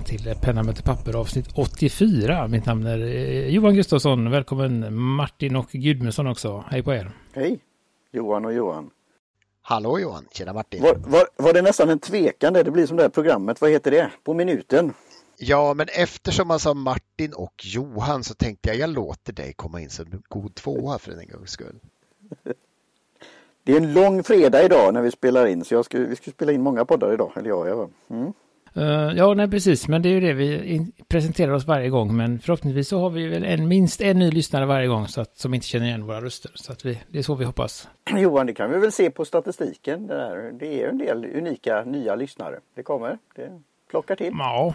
Välkommen till Penna möter papper avsnitt 84. Mitt namn är eh, Johan Gustafsson. Välkommen Martin och Gudmundsson också. Hej på er. Hej Johan och Johan. Hallå Johan, tjena Martin. Var, var, var det nästan en tvekan där? Det blir som det här programmet, vad heter det? På minuten? Ja, men eftersom man sa Martin och Johan så tänkte jag jag låter dig komma in som god tvåa för en gångs skull. Det är en lång fredag idag när vi spelar in, så jag ska, vi ska spela in många poddar idag. Eller ja, jag mm. Uh, ja, nej precis, men det är ju det vi presenterar oss varje gång. Men förhoppningsvis så har vi väl en, minst en ny lyssnare varje gång så att, som inte känner igen våra röster. Så att vi, det är så vi hoppas. Johan, det kan vi väl se på statistiken. Det, där. det är en del unika nya lyssnare. Det kommer, det plockar till. Ja.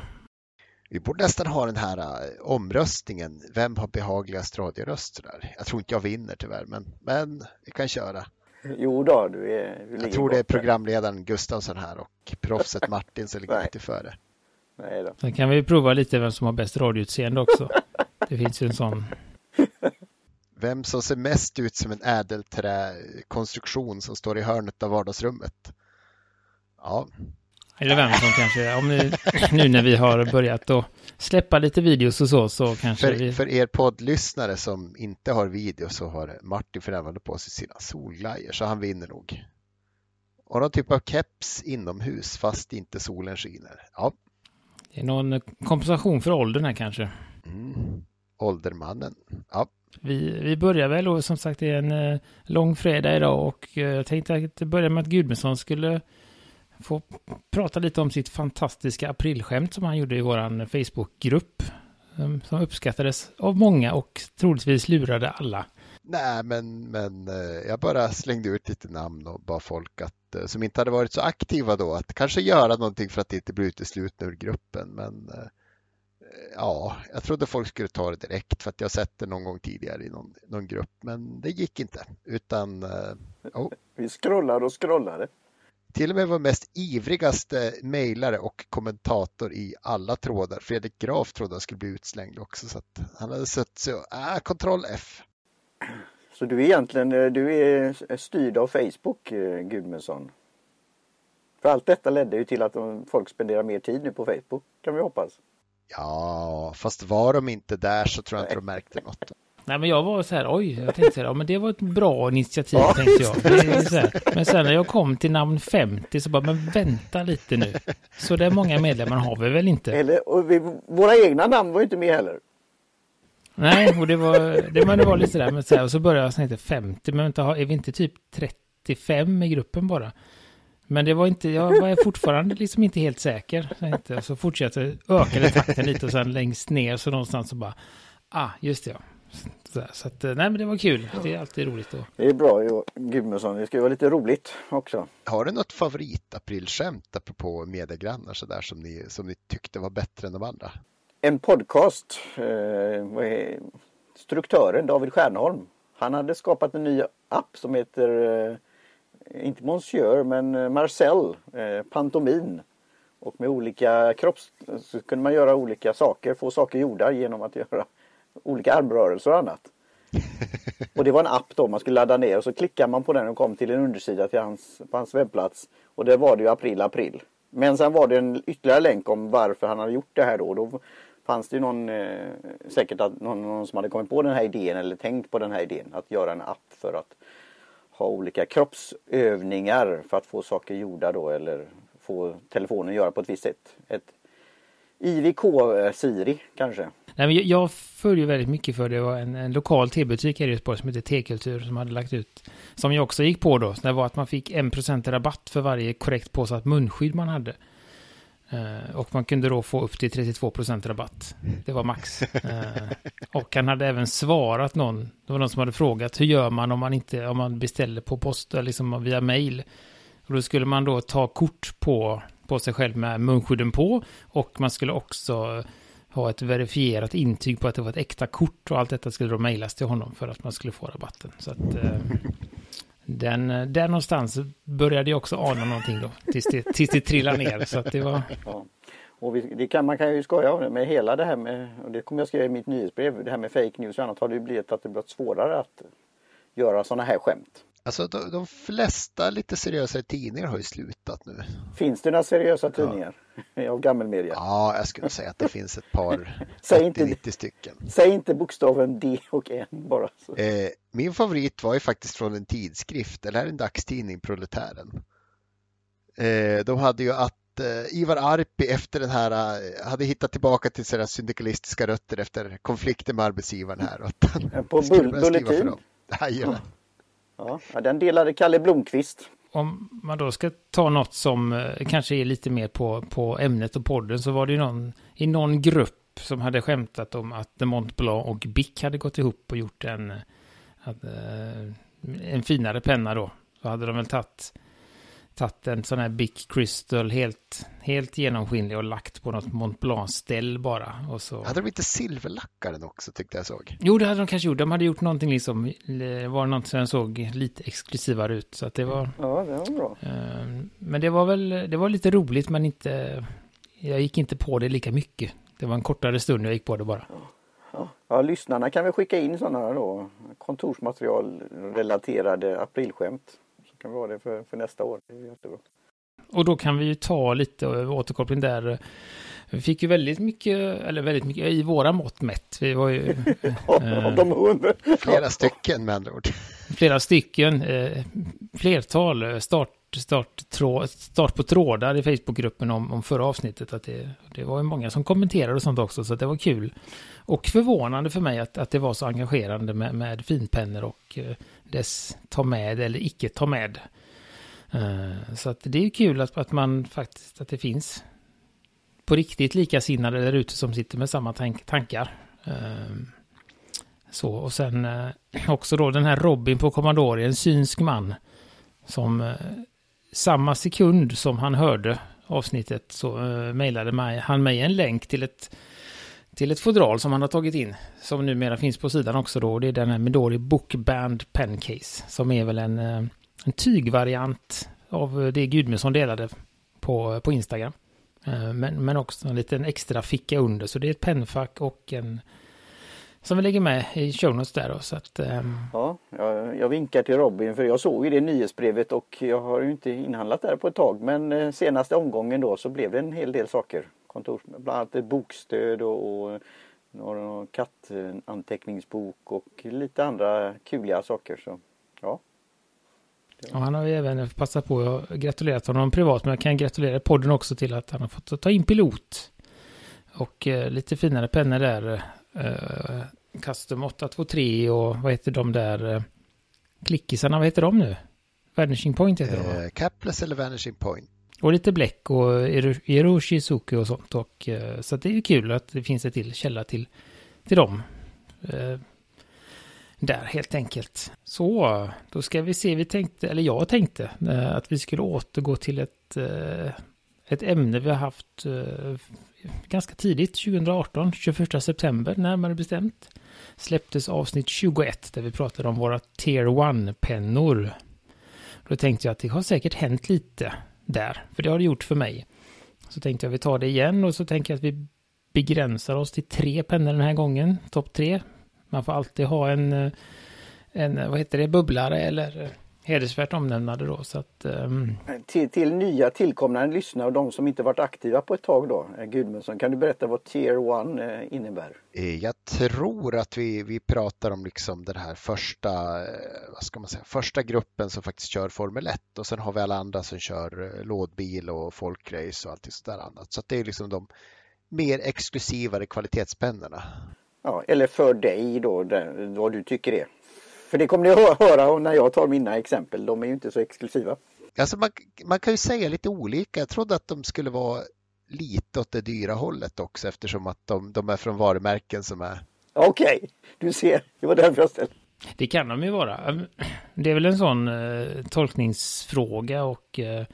Vi borde nästan ha den här uh, omröstningen. Vem har behagligast radioröster där? Jag tror inte jag vinner tyvärr, men, men vi kan köra. Jo då, du är... Du jag tror det är programledaren Gustavsson här och proffset Martin som ligger lite före. Nej då. Sen kan vi prova lite vem som har bäst radioutseende också. det finns ju en sån. Vem som ser mest ut som en ädelträkonstruktion som står i hörnet av vardagsrummet. Ja, eller vem som kanske, om ni, nu när vi har börjat att släppa lite videos och så, så kanske för, vi... För er poddlyssnare som inte har video så har Martin för närvarande på sig sina solglajjor, så han vinner nog. Och någon typ av keps inomhus, fast inte solen skiner. Ja. Det är någon kompensation för åldern här kanske. Mm. Åldermannen. Ja. Vi, vi börjar väl och som sagt det är en eh, lång fredag idag och eh, jag tänkte att börja med att Gudmundsson skulle få prata lite om sitt fantastiska aprilskämt som han gjorde i vår Facebookgrupp. Ehm, som uppskattades av många och troligtvis lurade alla. Nej, men, men eh, jag bara slängde ut lite namn och bad folk att, eh, som inte hade varit så aktiva då att kanske göra någonting för att inte bli uteslutna ur gruppen. Men eh, ja, jag trodde folk skulle ta det direkt för att jag sett det någon gång tidigare i någon, någon grupp. Men det gick inte. Utan, oh. Vi scrollade och scrollade till och med vår mest ivrigaste mejlare och kommentator i alla trådar, Fredrik Graf, trodde han skulle bli utslängd också. Så att han hade sett så, äh, kontroll F. Så du är egentligen eh, du är styrd av Facebook, eh, Gudmundsson? För allt detta ledde ju till att folk spenderar mer tid nu på Facebook, kan vi hoppas. Ja, fast var de inte där så tror jag inte de märkte något. Nej men jag var så här, oj, jag tänkte så här, ja, men det var ett bra initiativ ja. tänkte jag. Här, men sen när jag kom till namn 50 så bara, men vänta lite nu. Så det är många medlemmar har vi väl inte? Eller, och vi, våra egna namn var inte med heller. Nej, och det var, det, men det var lite sådär, men så här, och så började jag snacka 50, men vänta, är vi inte typ 35 i gruppen bara? Men det var inte, jag var fortfarande liksom inte helt säker. Så fortsatte, ökade takten lite och sen längst ner så någonstans så bara, ah, just det ja. Så att, nej men det var kul. Det är alltid roligt. Då. Det är bra Gudmundsson. Det ska ju vara lite roligt också. Har du något favoritaprilskämt apropå mediegrannar sådär som ni, som ni tyckte var bättre än de andra? En podcast. Eh, struktören David Stjärnholm. Han hade skapat en ny app som heter eh, inte Monsieur men eh, Marcel eh, Pantomin. Och med olika kropps... så kunde man göra olika saker, få saker gjorda genom att göra olika armrörelser och annat. Och det var en app då man skulle ladda ner och så klickar man på den och kom till en undersida till hans, på hans webbplats. Och det var det ju april, april. Men sen var det en ytterligare länk om varför han hade gjort det här då. Då fanns det ju någon, eh, säkert att någon, någon, som hade kommit på den här idén eller tänkt på den här idén att göra en app för att ha olika kroppsövningar för att få saker gjorda då eller få telefonen att göra på ett visst sätt. Ett IVK eh, Siri kanske. Nej, men jag följer väldigt mycket för det var en, en lokal tebutik här i Göteborg som heter T-kultur som hade lagt ut. Som jag också gick på då. Så det var att man fick en procent rabatt för varje korrekt påsatt munskydd man hade. Uh, och man kunde då få upp till 32 procent rabatt. Det var max. Uh, och han hade även svarat någon. Det var någon som hade frågat hur gör man om man inte om man beställer på post eller liksom via mail. Och då skulle man då ta kort på, på sig själv med munskydden på. Och man skulle också ha ett verifierat intyg på att det var ett äkta kort och allt detta skulle då mejlas till honom för att man skulle få rabatten. Så att eh, den, där någonstans började jag också ana någonting då, tills det, tills det trillade ner. Så att det var... Ja. Och vi, det kan, man kan ju skoja om det, med hela det här med, och det kommer jag skriva i mitt nyhetsbrev, det här med fake news och annat har det ju blivit att det blivit svårare att göra sådana här skämt. Alltså de, de flesta lite seriösare tidningar har ju slutat nu. Finns det några seriösa tidningar ja. av gammelmedia? Ja, jag skulle säga att det finns ett par, säg inte, 90 stycken. Säg inte bokstaven D och N bara. Eh, min favorit var ju faktiskt från en tidskrift, eller är en dagstidning, Proletären. Eh, de hade ju att eh, Ivar Arpi efter den här eh, hade hittat tillbaka till sina syndikalistiska rötter efter konflikten med arbetsgivaren här. Och På bull Bulletin? Jajamän. Ja, den delade Kalle Blomqvist. Om man då ska ta något som eh, kanske är lite mer på, på ämnet och podden så var det ju någon i någon grupp som hade skämtat om att Mont Blanc och Bic hade gått ihop och gjort en, eh, eh, en finare penna då. Så hade de väl tagit tagit en sån här Bic Crystal helt, helt genomskinlig och lagt på något Mont Blanc-ställ bara. Och så... Hade de inte silverlackat den också tyckte jag såg? Jo, det hade de kanske gjort. De hade gjort någonting liksom, var något som såg lite exklusivare ut. Så att det var... Ja, det var bra. Eh, men det var väl, det var lite roligt men inte, jag gick inte på det lika mycket. Det var en kortare stund jag gick på det bara. Ja, ja lyssnarna kan väl skicka in sådana då kontorsmaterial relaterade aprilskämt kan vara det för, för nästa år. Det är jättebra. Och då kan vi ju ta lite återkoppling där. Vi fick ju väldigt mycket, eller väldigt mycket, i våra mått mätt. Vi var ju... eh, de flera stycken med andra ord. Flera stycken, eh, flertal start, start, trå, start på trådar i Facebookgruppen om, om förra avsnittet. Att det, det var ju många som kommenterade och sånt också, så det var kul. Och förvånande för mig att, att det var så engagerande med, med finpennor och eh, dess ta med eller icke ta med. Eh, så att det är kul att, att man faktiskt, att det finns på riktigt likasinnade där ute som sitter med samma tank, tankar. Eh, så, och sen eh, också då den här Robin på Commodore, en synsk man. Som samma sekund som han hörde avsnittet så mejlade han mig en länk till ett till ett fodral som han har tagit in. Som numera finns på sidan också då. Det är den här Midori Bookband Pencase. Som är väl en, eh, en tygvariant av det Gudmundsson delade på, på Instagram. Eh, men, men också en liten extra ficka under. Så det är ett pennfack och en som vi lägger med i show notes där då. Så att, um... Ja, jag, jag, vinkar till Robin för jag såg ju det nyhetsbrevet och jag har ju inte inhandlat där på ett tag. Men eh, senaste omgången då så blev det en hel del saker kontors, bland annat bokstöd och, och någon kattanteckningsbok och lite andra kuliga saker. Så, ja. Och han har ju även passat på att gratulera honom privat, men jag kan gratulera podden också till att han har fått ta in pilot. Och eh, lite finare pennor där. Eh, Custom 823 och vad heter de där eh, klickisarna, vad heter de nu? Vanishing Point heter de eh, Capless eller Vanishing Point? Och lite bläck och Eroshizuku och sånt. Och, eh, så det är kul att det finns en till källa till, till dem. Eh, där helt enkelt. Så, då ska vi se. Vi tänkte, eller jag tänkte, eh, att vi skulle återgå till ett, ett ämne vi har haft ganska tidigt, 2018, 21 september närmare bestämt. Släpptes avsnitt 21 där vi pratade om våra Tier 1-pennor. Då tänkte jag att det har säkert hänt lite där. För det har det gjort för mig. Så tänkte jag vi tar det igen och så tänker jag att vi begränsar oss till tre pennor den här gången. Topp tre. Man får alltid ha en, eh, en eh, vad heter det, bubblare eller eh, hedersvärt omnämnade då. Så att, um... till, till nya tillkomna lyssnare och de som inte varit aktiva på ett tag då, eh, Gudmundsson, kan du berätta vad Tier 1 innebär? Eh, jag tror att vi, vi pratar om liksom den här första, vad ska man säga, första gruppen som faktiskt kör Formel 1 och sen har vi alla andra som kör lådbil och folkrace och allt sådär annat. Så det är liksom de mer exklusivare kvalitetspennorna. Ja, eller för dig då, vad du tycker är för det kommer ni att höra när jag tar mina exempel. De är ju inte så exklusiva. Alltså man, man kan ju säga lite olika. Jag trodde att de skulle vara lite åt det dyra hållet också eftersom att de, de är från varumärken som är... Okej, okay. du ser. Det var därför jag ställde. Det kan de ju vara. Det är väl en sån eh, tolkningsfråga och eh,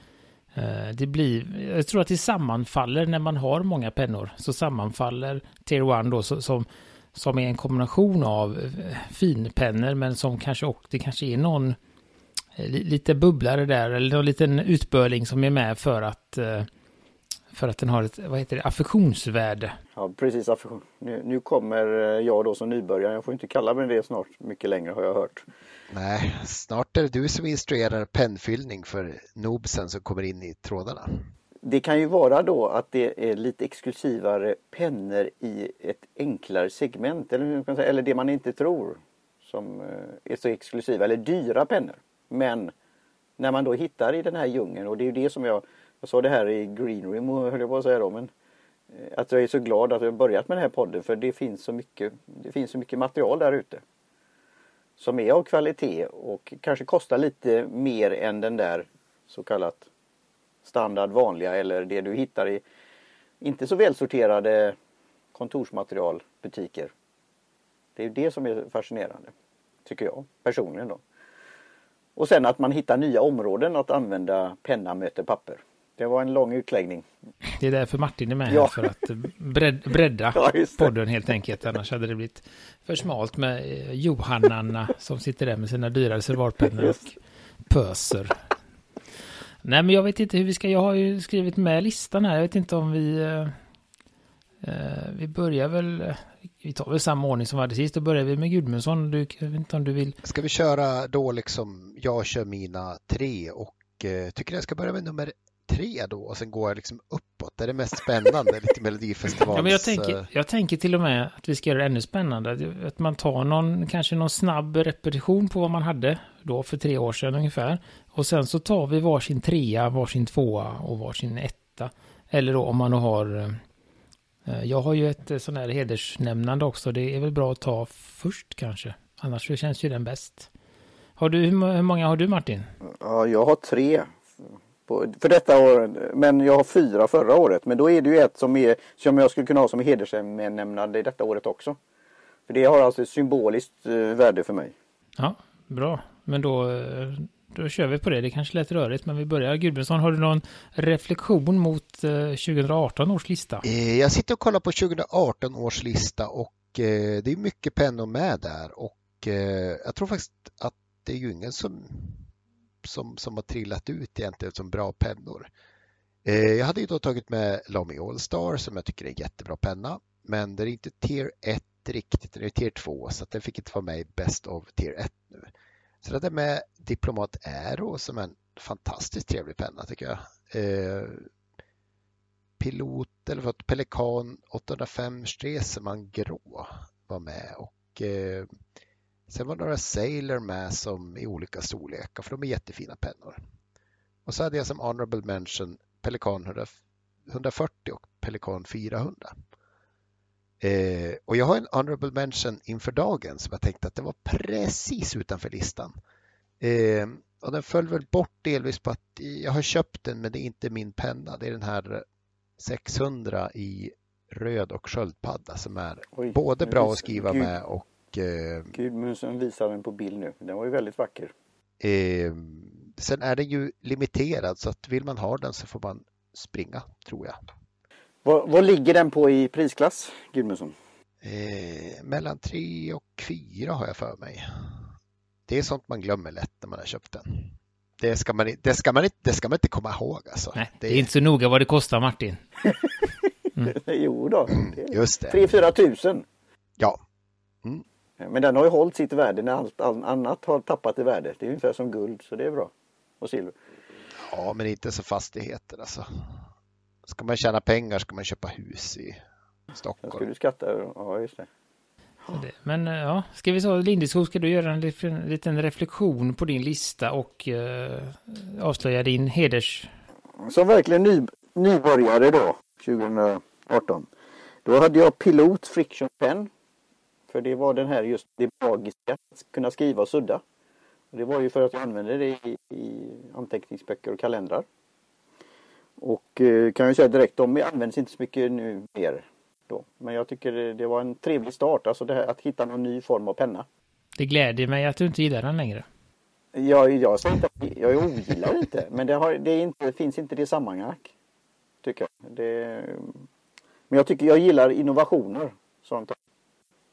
eh det blir, jag tror att det sammanfaller när man har många pennor. Så sammanfaller Tier 1 då så, som som är en kombination av eh, finpennor men som kanske också, det kanske är någon eh, lite bubblare där eller någon liten utbörling som är med för att eh, för att den har ett, vad heter det, affektionsvärde. Ja, precis. affektion. Nu, nu kommer jag då som nybörjare. Jag får inte kalla mig det snart mycket längre har jag hört. Nej, snart är det du som instruerar pennfyllning för noobsen som kommer in i trådarna. Det kan ju vara då att det är lite exklusivare pennor i ett enklare segment eller, eller det man inte tror som eh, är så exklusiva eller dyra pennor. Men när man då hittar i den här djungeln och det är ju det som jag, jag sa det här i Green Room höll jag på att säga då men eh, att jag är så glad att jag börjat med den här podden för det finns så mycket, det finns så mycket material där ute. Som är av kvalitet och kanske kostar lite mer än den där så kallat standard vanliga eller det du hittar i inte så välsorterade kontorsmaterialbutiker. Det är det som är fascinerande. Tycker jag personligen då. Och sen att man hittar nya områden att använda penna möter papper. Det var en lång utläggning. Det är därför Martin är med ja. här, för att bred, bredda ja, podden helt enkelt. Annars hade det blivit för smalt med eh, Johannarna som sitter där med sina dyra reservoarpennor och pöser. Nej, men jag vet inte hur vi ska... Jag har ju skrivit med listan här. Jag vet inte om vi... Eh, eh vi börjar väl... Vi tar väl samma ordning som vi hade sist. Då börjar vi med Gudmundsson. Du, jag vet inte om du vill... Ska vi köra då liksom... Jag kör mina tre och eh, tycker jag ska börja med nummer tre då och sen går jag liksom uppåt. Det är det mest spännande, lite Melodifestivals... Ja, men jag, tänker, jag tänker till och med att vi ska göra det ännu spännande. Att man tar någon, kanske någon snabb repetition på vad man hade då för tre år sedan ungefär. Och sen så tar vi varsin trea, varsin tvåa och varsin etta. Eller då om man har... Eh, jag har ju ett eh, sån här hedersnämnande också. Det är väl bra att ta först kanske. Annars så känns ju den bäst. Har du, hur många har du Martin? Ja, jag har tre för detta år. Men jag har fyra förra året. Men då är det ju ett som, är, som jag skulle kunna ha som hedersnämnande detta året också. För det har alltså ett symboliskt eh, värde för mig. Ja, bra. Men då, då kör vi på det. Det kanske lät rörigt, men vi börjar. Gudmundsson, har du någon reflektion mot eh, 2018 års lista? Eh, jag sitter och kollar på 2018 års lista och eh, det är mycket pennor med där och jag tror faktiskt att det är ju ingen som som, som har trillat ut egentligen som bra pennor. Jag hade ju då tagit med Lamy Allstar som jag tycker är en jättebra penna. Men det är inte tier 1 riktigt, det är tier 2 så att den fick inte vara med i Best of tier 1 nu. Så det där med Diplomat Aero som är en fantastiskt trevlig penna tycker jag. Eh, pilot eller vad, Pelikan 805 Stresemann grå var med och eh, Sen var några Sailor med som i olika storlekar för de är jättefina pennor. Och så hade jag som honorable mention Pelikan 140 och Pelikan 400. Eh, och jag har en honorable mention inför dagen som jag tänkte att det var precis utanför listan. Eh, och den föll väl bort delvis på att jag har köpt den men det är inte min penna. Det är den här 600 i röd och sköldpadda som är Oj, både bra att skriva Gud. med och eh, Gudmundsen visar den på bild nu. Den var ju väldigt vacker. Eh, sen är den ju limiterad så att vill man ha den så får man springa tror jag. Vad, vad ligger den på i prisklass, Gudmundsson? Eh, mellan tre och fyra har jag för mig. Det är sånt man glömmer lätt när man har köpt den. Det ska man, det ska man, inte, det ska man inte komma ihåg alltså. Nej, det, är inte så noga vad det kostar Martin. Mm. jo då. Det Just det. 3-4 tusen. Ja. Mm. Men den har ju hållit sitt värde när allt annat har tappat i värde. Det är ungefär som guld så det är bra. Och silver. Ja men inte så fastigheter alltså. Ska man tjäna pengar ska man köpa hus i Stockholm. Ska du skatta? Ja just det. Men eh, ja, ska vi så Lindeskog, ska du göra en liten reflektion på din lista och uh, avslöja din heders... Som verkligen ny, nybörjare då, 2018. Då hade jag Pilot Friction Pen för det var den här just det magiska, att kunna skriva och sudda. Och det var ju för att jag använde det i, i anteckningsböcker och kalendrar. Och eh, kan jag säga direkt, de används inte så mycket nu mer. Då. Men jag tycker det var en trevlig start, alltså det här, att hitta någon ny form av penna. Det gläder mig att du inte gillar den längre. Jag, jag, säger inte, jag ogillar inte, men det, har, det, inte, det finns inte det sammanhang. Tycker jag. Det, men jag tycker jag gillar innovationer. Sånt.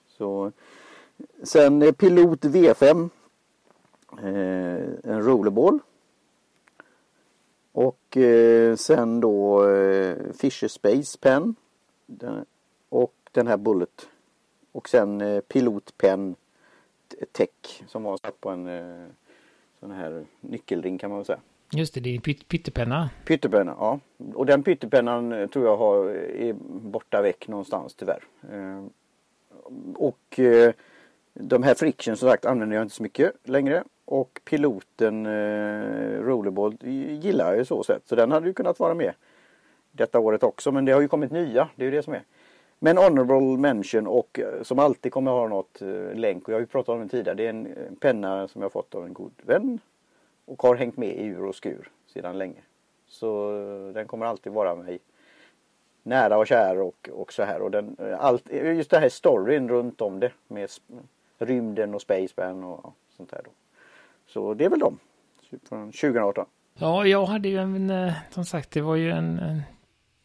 Så, sen Pilot V5. Eh, en rollerball. Och eh, sen då eh, Fisher Space Pen. Den, och den här Bullet. Och sen eh, Pilot Pen Tech som var satt på en eh, sån här nyckelring kan man väl säga. Just det, det är en pyt pyttepenna. Pyttepenna, ja. Och den pyttepennan eh, tror jag har, är borta väck någonstans tyvärr. Eh, och eh, de här friction som sagt använder jag inte så mycket längre. Och piloten eh, Rollerball gillar jag ju så sett. Så den hade ju kunnat vara med detta året också. Men det har ju kommit nya, det är ju det som är. Men honorable mention och eh, som alltid kommer ha något eh, länk och jag har ju pratat om den tidigare. Det är en eh, penna som jag fått av en god vän och har hängt med i ur och skur sedan länge. Så eh, den kommer alltid vara mig nära och kär och, och så här. Och den, allt, just den här storyn runt om det med rymden och Spaceman och sånt där. Då. Så det är väl de från 2018. Ja, jag hade ju en, eh, som sagt, det var ju en, en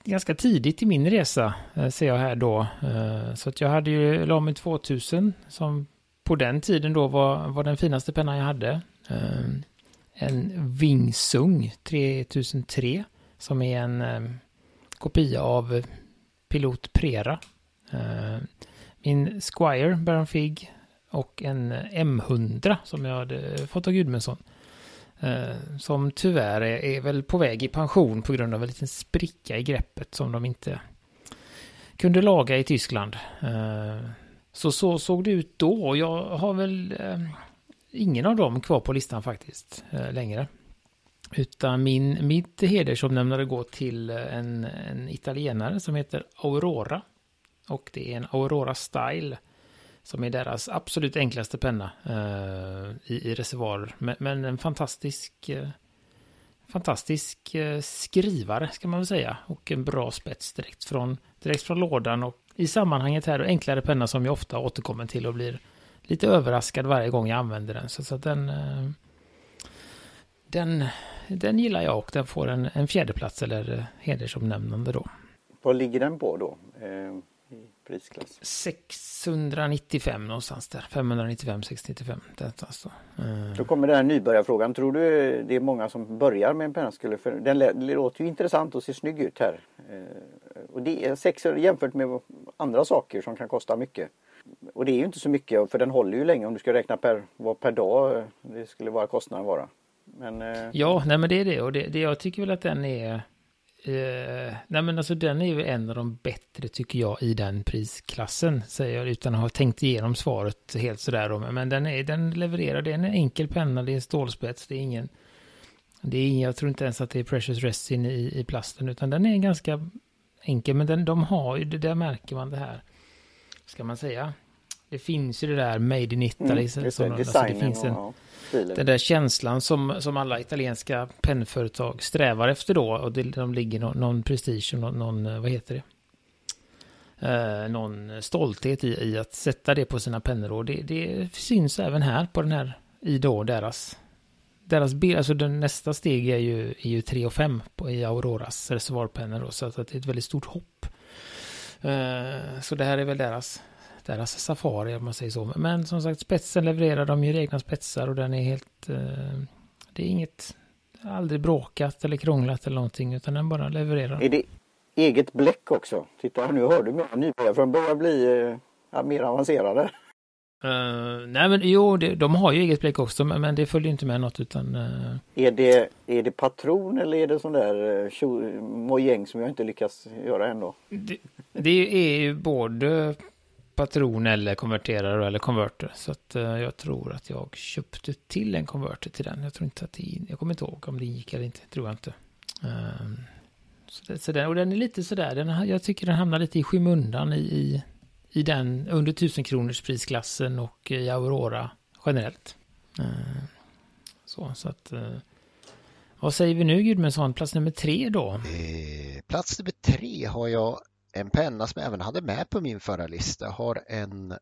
ganska tidigt i min resa, eh, ser jag här då. Eh, så att jag hade ju Lamy 2000 som på den tiden då var, var den finaste pennan jag hade. En Wingsung 3003 som är en kopia av Pilot Prera. Min Squire Baron Fig och en M100 som jag hade fått av Gudmundsson. Eh, som tyvärr är, är, väl på väg i pension på grund av en liten spricka i greppet som de inte kunde laga i Tyskland. Eh, så så såg det ut då. Jag har väl eh, ingen av dem kvar på listan faktiskt längre. Utan min, mitt hedersomnämnare går till en, en italienare som heter Aurora. Och det är en Aurora Style som är deras absolut enklaste penna eh, i, i reservoarer. Men, men, en fantastisk, eh, fantastisk eh, skrivare ska man väl säga. Och en bra spets direkt från, direkt från lådan. Och i sammanhanget här, enklare penna som jag ofta återkommer till och blir lite överraskad varje gång jag använder den. Så, så att den, eh, den, den gillar jag och den får en, en fjärdeplats eller eh, hedersomnämnande då. Vad ligger den på då? Eh, Prisklass? 695 någonstans där. 595, 695. Någonstans då. Mm. då kommer den här nybörjarfrågan. Tror du det är många som börjar med en pennaskule? För den låter ju intressant och ser snygg ut här. Eh, och det är sex jämfört med andra saker som kan kosta mycket. Och det är ju inte så mycket för den håller ju länge om du ska räkna per, vad per dag eh, det skulle vara kostnaden vara. Men, ja, nej men det är det och det, det jag tycker väl att den är Eh, nej men alltså den är ju en av de bättre tycker jag i den prisklassen. Säger jag utan att ha tänkt igenom svaret helt sådär. Då. Men den, är, den levererar, det är en enkel penna, det är en stålspets, det är ingen... Det är ingen, jag tror inte ens att det är precious resin i, i plasten utan den är ganska enkel. Men den, de har ju, det där märker man det här. Ska man säga? Det finns ju det där made in Italy. Mm, det, som, alltså det finns en, och, stilen. Den där känslan som, som alla italienska pennföretag strävar efter då. Och det, de ligger någon, någon prestige och någon, någon, vad heter det? Eh, någon stolthet i, i att sätta det på sina pennor. Och det, det syns även här på den här, i då deras deras bild, alltså den nästa steg är ju, är ju 3 och 5 på, i Auroras reservoarpennor då, så att, att det är ett väldigt stort hopp. Uh, så det här är väl deras deras Safari om man säger så. Men som sagt spetsen levererar de ju egna spetsar och den är helt... Eh, det är inget... Aldrig bråkat eller krånglat eller någonting utan den bara levererar. Är det eget bläck också? Titta nu hör du mina nybörjare för de börjar bli eh, mer avancerade. Uh, nej men jo, det, de har ju eget bläck också men, men det följer inte med något utan... Uh... Är, det, är det patron eller är det sån där uh, mojäng som jag inte lyckas göra ändå? Det, det är ju både patron eller konverterare eller konverter. Så att eh, jag tror att jag köpte till en konverter till den. Jag tror inte att det, jag kommer inte ihåg om det gick eller inte, tror jag inte. Ehm, så det, så den, och den är lite sådär, den, jag tycker den hamnar lite i skymundan i, i, i den under 1000 kronors prisklassen och i Aurora generellt. Ehm, så, så att... Uh, vad säger vi nu Gudmundsson, plats nummer tre då? Eh, plats nummer tre har jag en penna som jag även hade med på min förra lista har en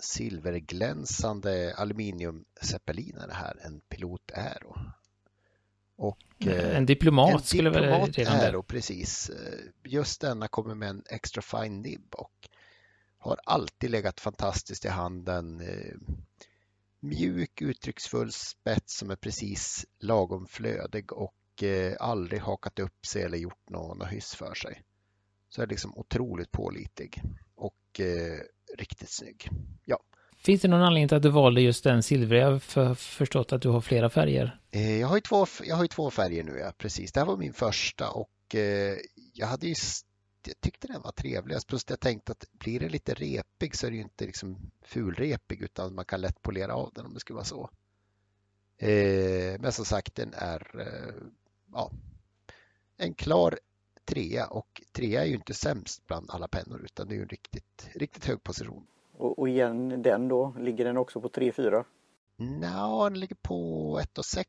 silverglänsande aluminium zeppelinare här, en Pilot Aero. Och, eh, en diplomat en skulle diplomat väl Aero, precis. Just denna kommer med en extra fine nib och har alltid legat fantastiskt i handen. Eh, mjuk, uttrycksfull spets som är precis lagom flödig och eh, aldrig hakat upp sig eller gjort någon hyss för sig. Så är liksom otroligt pålitlig och eh, riktigt snygg. Ja. Finns det någon anledning till att du valde just den silvriga? Jag har förstått att du har flera färger. Eh, jag, har ju två, jag har ju två färger nu, ja, precis. Det här var min första och eh, jag hade ju jag tyckte den var trevligast. Plus jag tänkte att blir det lite repig så är det ju inte liksom fulrepig utan man kan lätt polera av den om det skulle vara så. Eh, men som sagt den är eh, ja, en klar trea och trea är ju inte sämst bland alla pennor utan det är ju en riktigt, riktigt hög position. Och, och igen den då, ligger den också på 3-4? Ja, den ligger på 1 och 6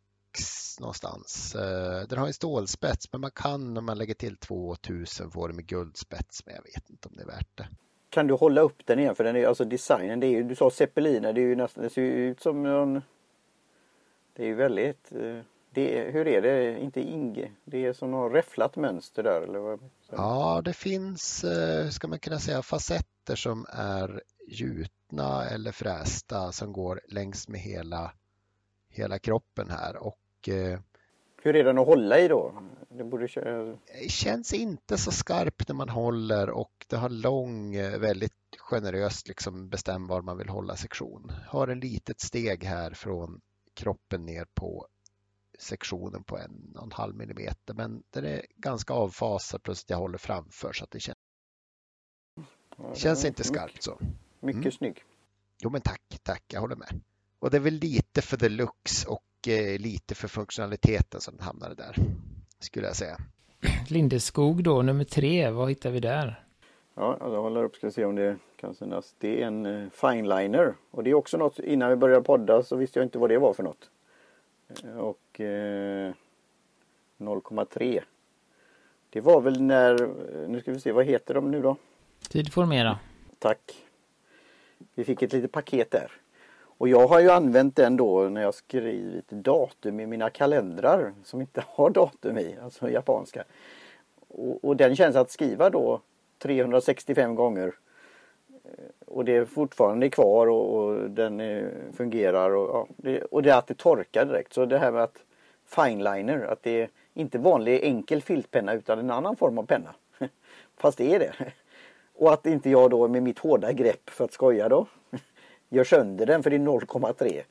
någonstans. Eh, den har en stålspets men man kan om man lägger till 2000 få den med guldspets men jag vet inte om det är värt det. Kan du hålla upp den igen? För den är alltså designen, det är ju, du sa zeppeliner, det är ju nästan, det ser ju ut som någon Det är ju väldigt eh, det, hur är det? Inte Inge? Det är som något räfflat mönster där eller vad? Ja, det finns, hur eh, ska man kunna säga, facetter som är gjutna eller frästa som går längs med hela, hela kroppen här och eh, hur är den att hålla i då? Det, borde... känns inte så skarpt när man håller och det har lång, eh, väldigt generöst liksom bestäm var man vill hålla sektion. Har en litet steg här från kroppen ner på sektionen på en och en halv millimeter men den är ganska avfasad plus att jag håller framför så att det känns, ja, känns inte skarpt så. Mycket mm. snygg. Jo men tack, tack, jag håller med. Och det är väl lite för the looks och eh, lite för funktionaliteten som den hamnade där, skulle jag säga. Lindeskog då, nummer tre, vad hittar vi där? Ja, jag håller upp ska se om det kan synas. Det är en eh, fineliner och det är också något, innan vi började podda så visste jag inte vad det var för något. Eh, och eh, 0,3. Det var väl när, eh, nu ska vi se, vad heter de nu då? Tidformera. Tack. Vi fick ett litet paket där. Och jag har ju använt den då när jag skrivit datum i mina kalendrar som inte har datum i, alltså japanska. Och, och den känns att skriva då 365 gånger Eh, och det är fortfarande kvar och, och den är, fungerar och, ja, det, och det är att det torkar direkt. Så det här med att fineliner, att det är inte vanlig enkel filtpenna utan en annan form av penna. Fast det är det. Och att inte jag då med mitt hårda grepp för att skoja då gör sönder den för det är 0,3.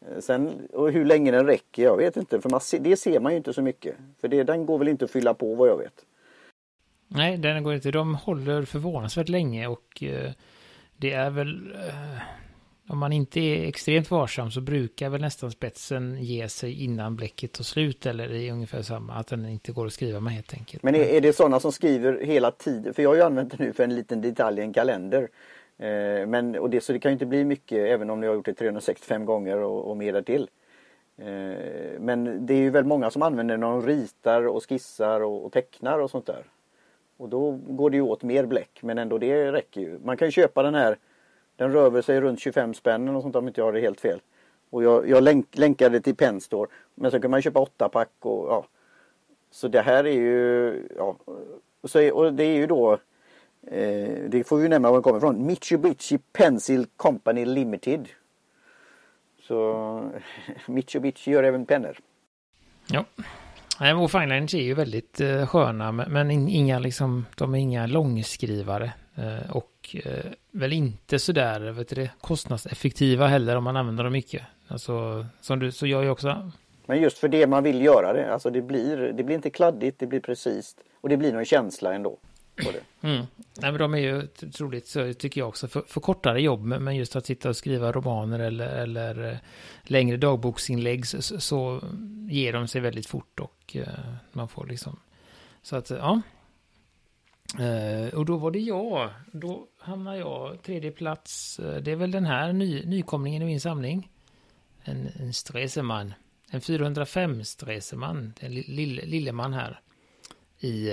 Eh, sen, och hur länge den räcker, jag vet inte. För man, det ser man ju inte så mycket. För det, den går väl inte att fylla på vad jag vet. Nej, den går inte. De håller förvånansvärt länge och eh, det är väl... Eh, om man inte är extremt varsam så brukar väl nästan spetsen ge sig innan bläcket tar slut eller i ungefär samma, att den inte går att skriva med helt enkelt. Men är, är det sådana som skriver hela tiden? För jag har ju använt det nu för en liten detalj i en kalender. Eh, men, och det, så det kan ju inte bli mycket även om ni har gjort det 365 gånger och, och mer därtill. Eh, men det är ju väl många som använder när de ritar och skissar och, och tecknar och sånt där. Och då går det ju åt mer bläck men ändå det räcker ju. Man kan ju köpa den här Den rör sig runt 25 spänn och sånt om inte jag har det helt fel. Och jag, jag länk, länkade till Penstore men så kan man köpa åtta pack och ja. Så det här är ju ja. Så, och det är ju då eh, Det får vi nämna var den kommer ifrån. Mitsubishi Pencil Company Limited. Så Mitsubishi gör även pennor. Ja. Nej, och Fineliners är ju väldigt eh, sköna, men inga liksom, de är inga långskrivare. Eh, och eh, väl inte sådär, vet du kostnadseffektiva heller om man använder dem mycket. Alltså, som du, så gör jag också. Men just för det man vill göra det, alltså det blir, det blir inte kladdigt, det blir precis. Och det blir någon känsla ändå. På det. Mm. Nej, men de är ju troligt, så tycker jag också, för, för, kortare jobb, men just att sitta och skriva romaner eller, eller eh, längre dagboksinlägg så, så ger de sig väldigt fort och uh, man får liksom... Så att, ja. Uh, och då var det jag. Då hamnar jag tredje plats. Uh, det är väl den här ny, nykomlingen i min samling. En, en Streseman. En 405 Streseman. En lille, lilleman här. I,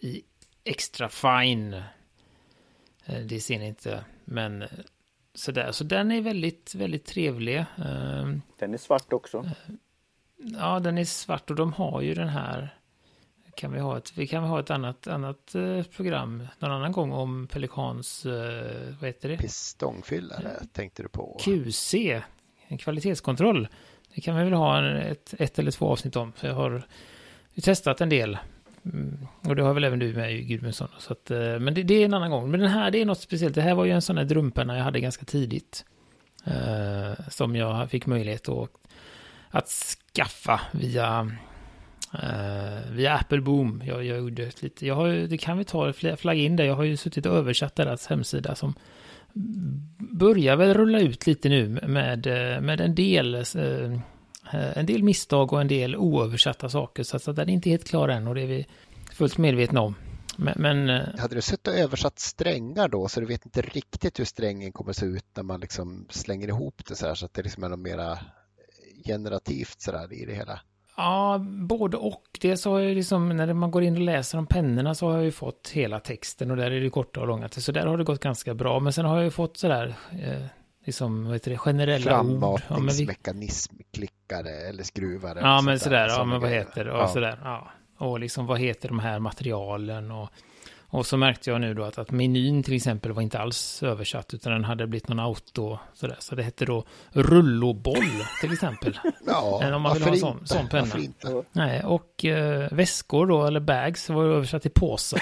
i extra fine. Eh, det ser ni inte, men eh, sådär. Så den är väldigt, väldigt trevlig. Ehm, den är svart också. Eh, ja, den är svart och de har ju den här. Kan vi, ha ett, vi kan ha ett annat, annat program någon annan gång om Pelikans, vad heter det? Pistongfyllare tänkte du på? QC, en kvalitetskontroll. det kan vi väl ha ett, ett eller två avsnitt om. För jag har testat en del. Mm. Och det har väl även du med Gudmundsson. Så att, eh, men det, det, är en annan gång. Men den här, det är något speciellt. Det här var ju en sån här drumpenna jag hade ganska tidigt. Eh, som jag fick möjlighet att, att skaffa via, eh, via Apple Boom. Jag, jag gjorde lite, jag har det kan vi ta, flagga in där. Jag har ju suttit och översatt deras hemsida som börjar väl rulla ut lite nu med, med en del eh, en del misstag och en del oöversatta saker. Så att den är inte helt klar än och det är vi fullt medvetna om. Men, men, eh, hade du suttit och översatt strängar då så du vet inte riktigt hur strängen kommer att se ut när man liksom slänger ihop det så här så att det liksom är något mera generativt så där i det hela? Ja, både och. Dels har jag liksom, när man går in och läser om pennorna så har jag ju fått hela texten och där är det korta och långa. Så där har det gått ganska bra. Men sen har jag ju fått sådär, eh, liksom, vad heter det, generella ord. Frammatningsmekanismklickare ja, eller skruvare. Ja, men sådär, ja, men vad heter det? Och ja. sådär, ja. Och liksom, vad heter de här materialen och och så märkte jag nu då att, att menyn till exempel var inte alls översatt utan den hade blivit någon auto sådär. Så det hette då rulloboll till exempel. Ja, om man vill ha en sån, sån penna. Nej, och eh, väskor då, eller bags, var översatt till påse.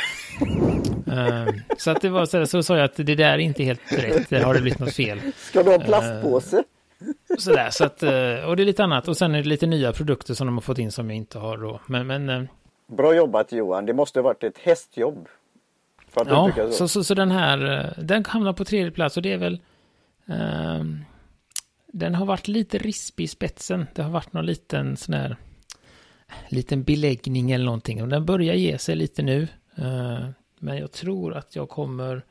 uh, så att det var sådär, så sa jag att det där är inte helt rätt, det har det blivit något fel. Ska du ha en plastpåse? Uh, sådär, så att, uh, och det är lite annat. Och sen är det lite nya produkter som de har fått in som jag inte har då. Men, men Bra jobbat Johan, det måste ha varit ett hästjobb ja, så. Så, så, så. den här, eh, den hamnar på tredje plats och det är väl... Um, den har varit lite rispig i spetsen. Det har varit någon liten sån här... Liten beläggning eller någonting. Och den börjar ge sig lite nu. Uh, men jag tror att jag kommer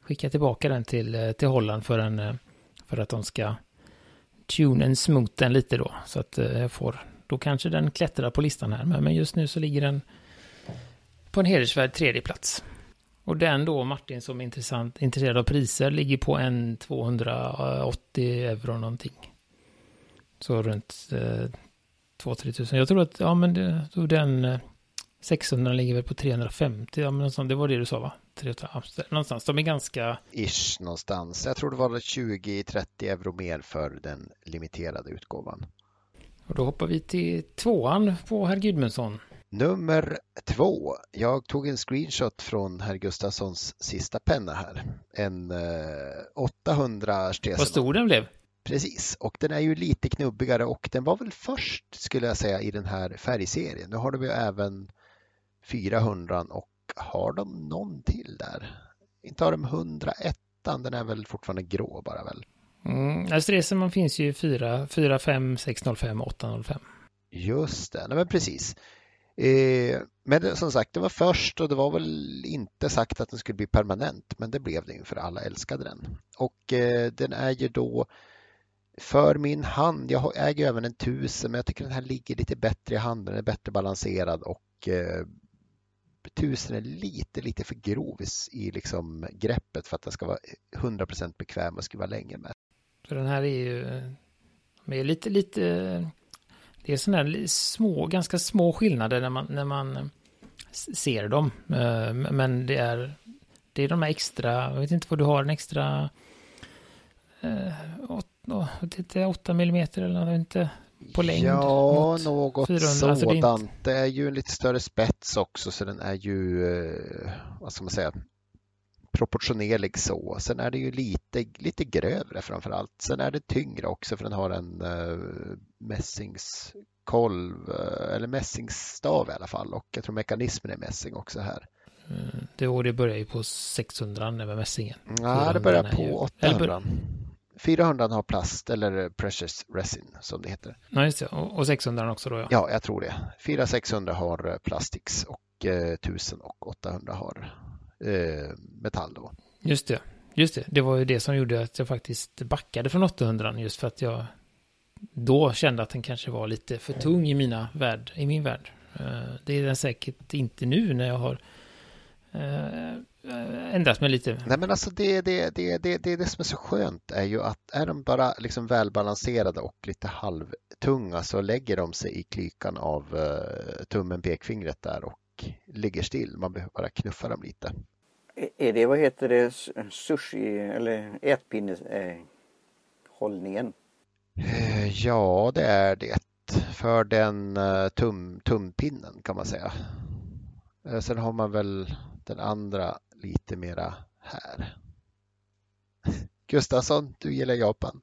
skicka tillbaka den till, eh, till Holland för, en, för att de ska tune and den lite då. Så att eh, jag får, då kanske den klättrar på listan här. Men just nu så ligger den på en hedersvärd tredje plats. Och den då, Martin, som är intressant, intresserad av priser, ligger på en 280 euro någonting. Så runt eh, 2-3 tusen. Jag tror att, ja men det, då den eh, 600 ligger väl på 350, ja men sånt, det var det du sa va? 300, någonstans, de är ganska... Ish någonstans. Jag tror det var 20-30 euro mer för den limiterade utgåvan. Och då hoppar vi till tvåan på herr Gudmundsson. Nummer två. Jag tog en screenshot från herr Gustafssons sista penna här. En eh, 800 Stesen. Vad stor den blev. Precis, och den är ju lite knubbigare och den var väl först skulle jag säga i den här färgserien. Nu har de ju även 400 och har de någon till där? Inte har de 101 den är väl fortfarande grå bara väl? Mm, alltså man finns ju 4, 4, 5, 605, 805. Just det, nej men precis. Eh, men som sagt, det var först och det var väl inte sagt att den skulle bli permanent, men det blev det ju för alla älskade den. Och eh, den är ju då för min hand, jag äger även en tusen, men jag tycker den här ligger lite bättre i handen, den är bättre balanserad och eh, tusen är lite, lite för grov i liksom greppet för att den ska vara 100% bekväm och skriva länge med. Så den här är ju med lite, lite det är sådana här små, ganska små skillnader när man, när man ser dem. Eh, men det är, det är de här extra, jag vet inte vad du har, en extra 8 8 mm eller något, inte på längd. Ja, något 400. sådant. Alltså det, är ju en lite större spets också så den är ju, vad ska man säga, proportionerlig så. Sen är det ju lite, lite grövre framför allt. Sen är det tyngre också för den har en uh, mässingskolv uh, eller mässingsstav i alla fall och jag tror mekanismen är mässing också här. Mm, det, det börjar ju på 600 med mässingen. Ja, det börjar på ju... 800. 400 har plast eller precious resin som det heter. Ja, just det. Och 600 också då? Ja, ja jag tror det. 400-600 har eh, plastics och eh, 1000 och 800 har eh, metall då. Just det. Just det, det var ju det som gjorde att jag faktiskt backade från 800 just för att jag då kände att den kanske var lite för tung i, mina värld, i min värld. Eh, det är den säkert inte nu när jag har eh, ändrat mig lite. Nej men alltså det, det, det, det, det, det som är så skönt är ju att är de bara liksom välbalanserade och lite halvtunga så lägger de sig i klykan av uh, tummen, pekfingret där och ligger still. Man behöver bara knuffa dem lite. Är det, vad heter det, sushi eller ätpinneshållningen? Eh, ja, det är det. För den eh, tum, tumpinnen kan man säga. Eh, sen har man väl den andra lite mera här. Gustafsson, du gillar Japan.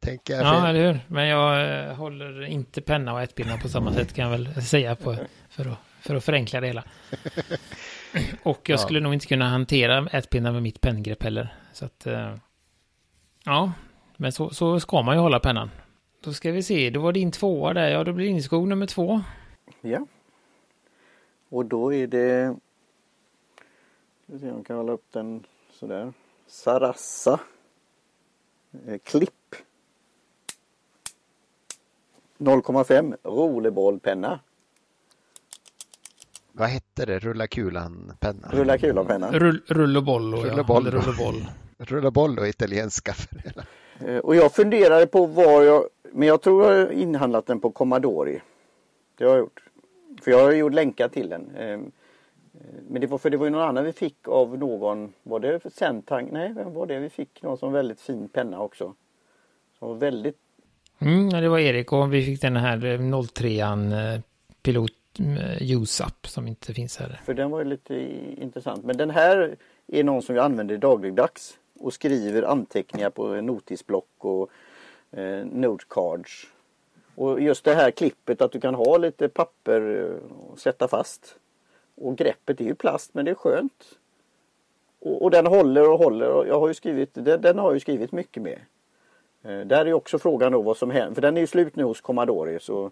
Tänker jag Ja, eller hur? Men jag eh, håller inte penna och ätpinnar på samma sätt kan jag väl säga på, för, att, för att förenkla det hela. Och jag Ja. skulle nog inte kunna hantera ätpinnar med mitt penngrepp heller. Så att, eh, ja, men så, så ska man ju hålla pennan. Då ska vi se, då var din tvåa där, ja då blir din skog nummer två. Ja. Och då är det... Ska vi se om jag kan hålla upp den sådär. Sarassa. Eh, Klipp. 0,5 rollerbollpenna. Vad hette det? Rulla kulan-penna? Rulla kulan-penna. Rull, rull och boll och Rull och jag boll. håller rull och boll. Rulla boll och italienska. för hela. Eh, Och jag funderade på var jag... Men jag tror jag har inhandlat den på Commodore. Det har jag gjort. För jag har gjort länkar till den. Eh, eh, Men det var för det var ju någon annan vi fick av någon. Var det Centang? Nej, vem var det? Vi fick någon som väldigt fin penna också. Som var väldigt... Mm, ja, det var Erik och vi fick den här eh, 03an eh, pilot eh, USAP som inte finns här. För den var ju lite intressant. Men den här är någon som jag använder dagligdags. Och skriver anteckningar på notisblock och eh, note cards. Och just det här klippet att du kan ha lite papper eh, och sätta fast. Och greppet är ju plast men det är skönt. Och, och den håller och håller. Och jag har ju skrivit, den, den har jag ju skrivit mycket med. Eh, där är ju också frågan då vad som händer. För den är ju slut nu hos Commodore. Så,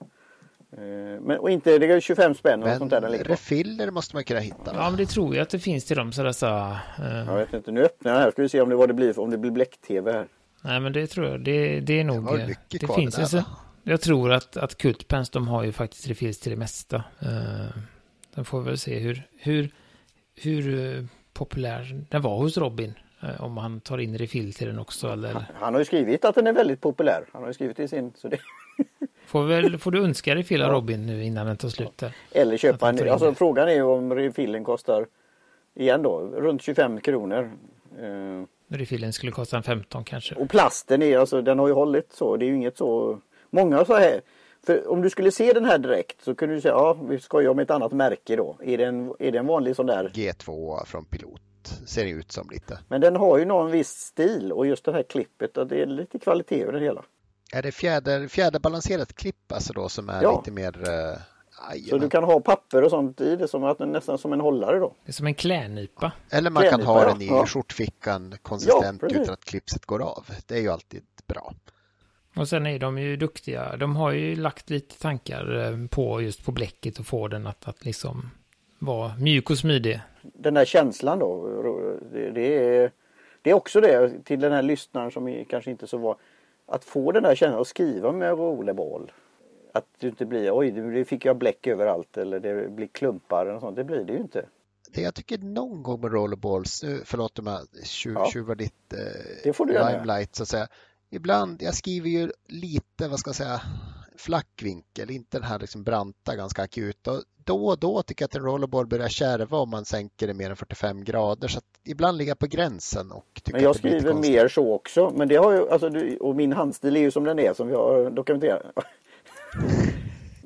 eh, men, och inte, det är ju 25 spänn och Men sånt där den ligger på. refiller måste man kunna hitta. Ja, Va? men det tror jag att det finns till dem, så dessa... Eh, Jag vet inte, nu öppnar jag här. Ska vi se om det, vad det blir, om det blir bläck-tv här. Nej, men det tror jag. Det, det är nog... eh, mycket det kvar finns det alltså? Jag tror att, att Kultpens, de har ju faktiskt refills till det mesta. Uh, sen får vi väl se hur, hur, hur eh, populär den var hos Robin. eh, om han tar in refill till den också, eller... Han har ju skrivit att den är väldigt populär. Han har ju skrivit i sin. Så det, Får, väl, får du önska refill av Robin nu innan den tar slut där? eller köpa han en. Alltså frågan är ju om refillen kostar, igen då, runt 25 kronor. Eh, Refillen skulle kosta en 15 kanske. och plasten är alltså, den har ju hållit så. Det är ju inget så. Många så här. För om du skulle se den här direkt så kunde du säga, ja vi skojar om ett annat märke då. Är det en, är det en vanlig sån där? G2 från Pilot ser det ut som lite. Men den har ju någon viss stil och just det här klippet, att det är lite kvalitet över det hela. Är det fjäder, fjäderbalanserat klipp alltså då som är Ja. lite mer... Uh, Så du kan ha papper och sånt i det som att nästan som en hållare då. Det är som en klädnypa. Eller man kan Klädnypa, ha ja. den i Ja. skjortfickan konsistent precis. utan att klipset går av. Det är ju alltid bra. Och sen är de ju duktiga. De har ju lagt lite tankar eh, på just på bläcket och få den att, att liksom vara mjuk och smidig. den där känslan då. Det, det, är, det är också det till den här lyssnaren som är kanske inte så var. Att få den där känslan och skriva med rollerboll. Att det inte blir oj nu fick jag bläck överallt eller det blir klumpar och sånt. Det blir det ju inte. Det jag tycker någon gång med rollerballs, nu förlåt om jag tju- Ja. tjuvar ditt eh, Det får du gärna göra. limelight så att säga. Ibland, jag skriver ju lite, vad ska jag säga, flack vinkel, inte den här liksom branta, ganska akut. Och då och då tycker jag att en rollerball börjar kärva om man sänker det mer än 45 grader. Så att ibland ligger jag på gränsen och tycker Men jag skriver mer så också. Men det har ju, alltså, du- och min handstil är ju som den är som vi har dokumenterat.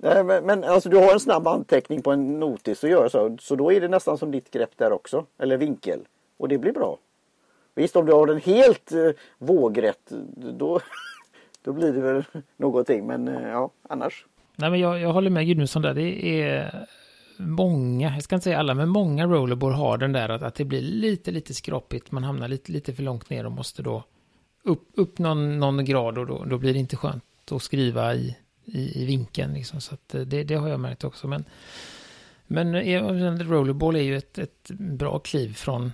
Nej, men, men alltså du har en snabb anteckning på en notis och gör så. Så då är det nästan som ditt grepp där också. Eller vinkel. Och det blir bra. Visst om du har den helt eh, vågrätt då, då blir det väl någonting. Men eh, ja, annars. Nej, men jag, jag håller med Gudmundsson där. Det är många, jag ska inte säga alla, men många rollerboard har den där att, att det blir lite, lite skrapigt. Man hamnar lite, lite för långt ner och måste då upp, upp någon, någon grad och då, då blir det inte skönt att skriva i, i, i vinkeln. Liksom. Så att eh, det, det har jag märkt också. Men, men eh, rollerball är ju ett, ett bra kliv från...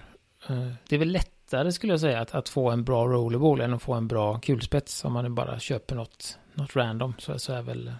Eh, det är väl lättare skulle jag säga att, att få en bra rollerball än att få en bra kulspets. Om man bara köper något, något random så, så är väl...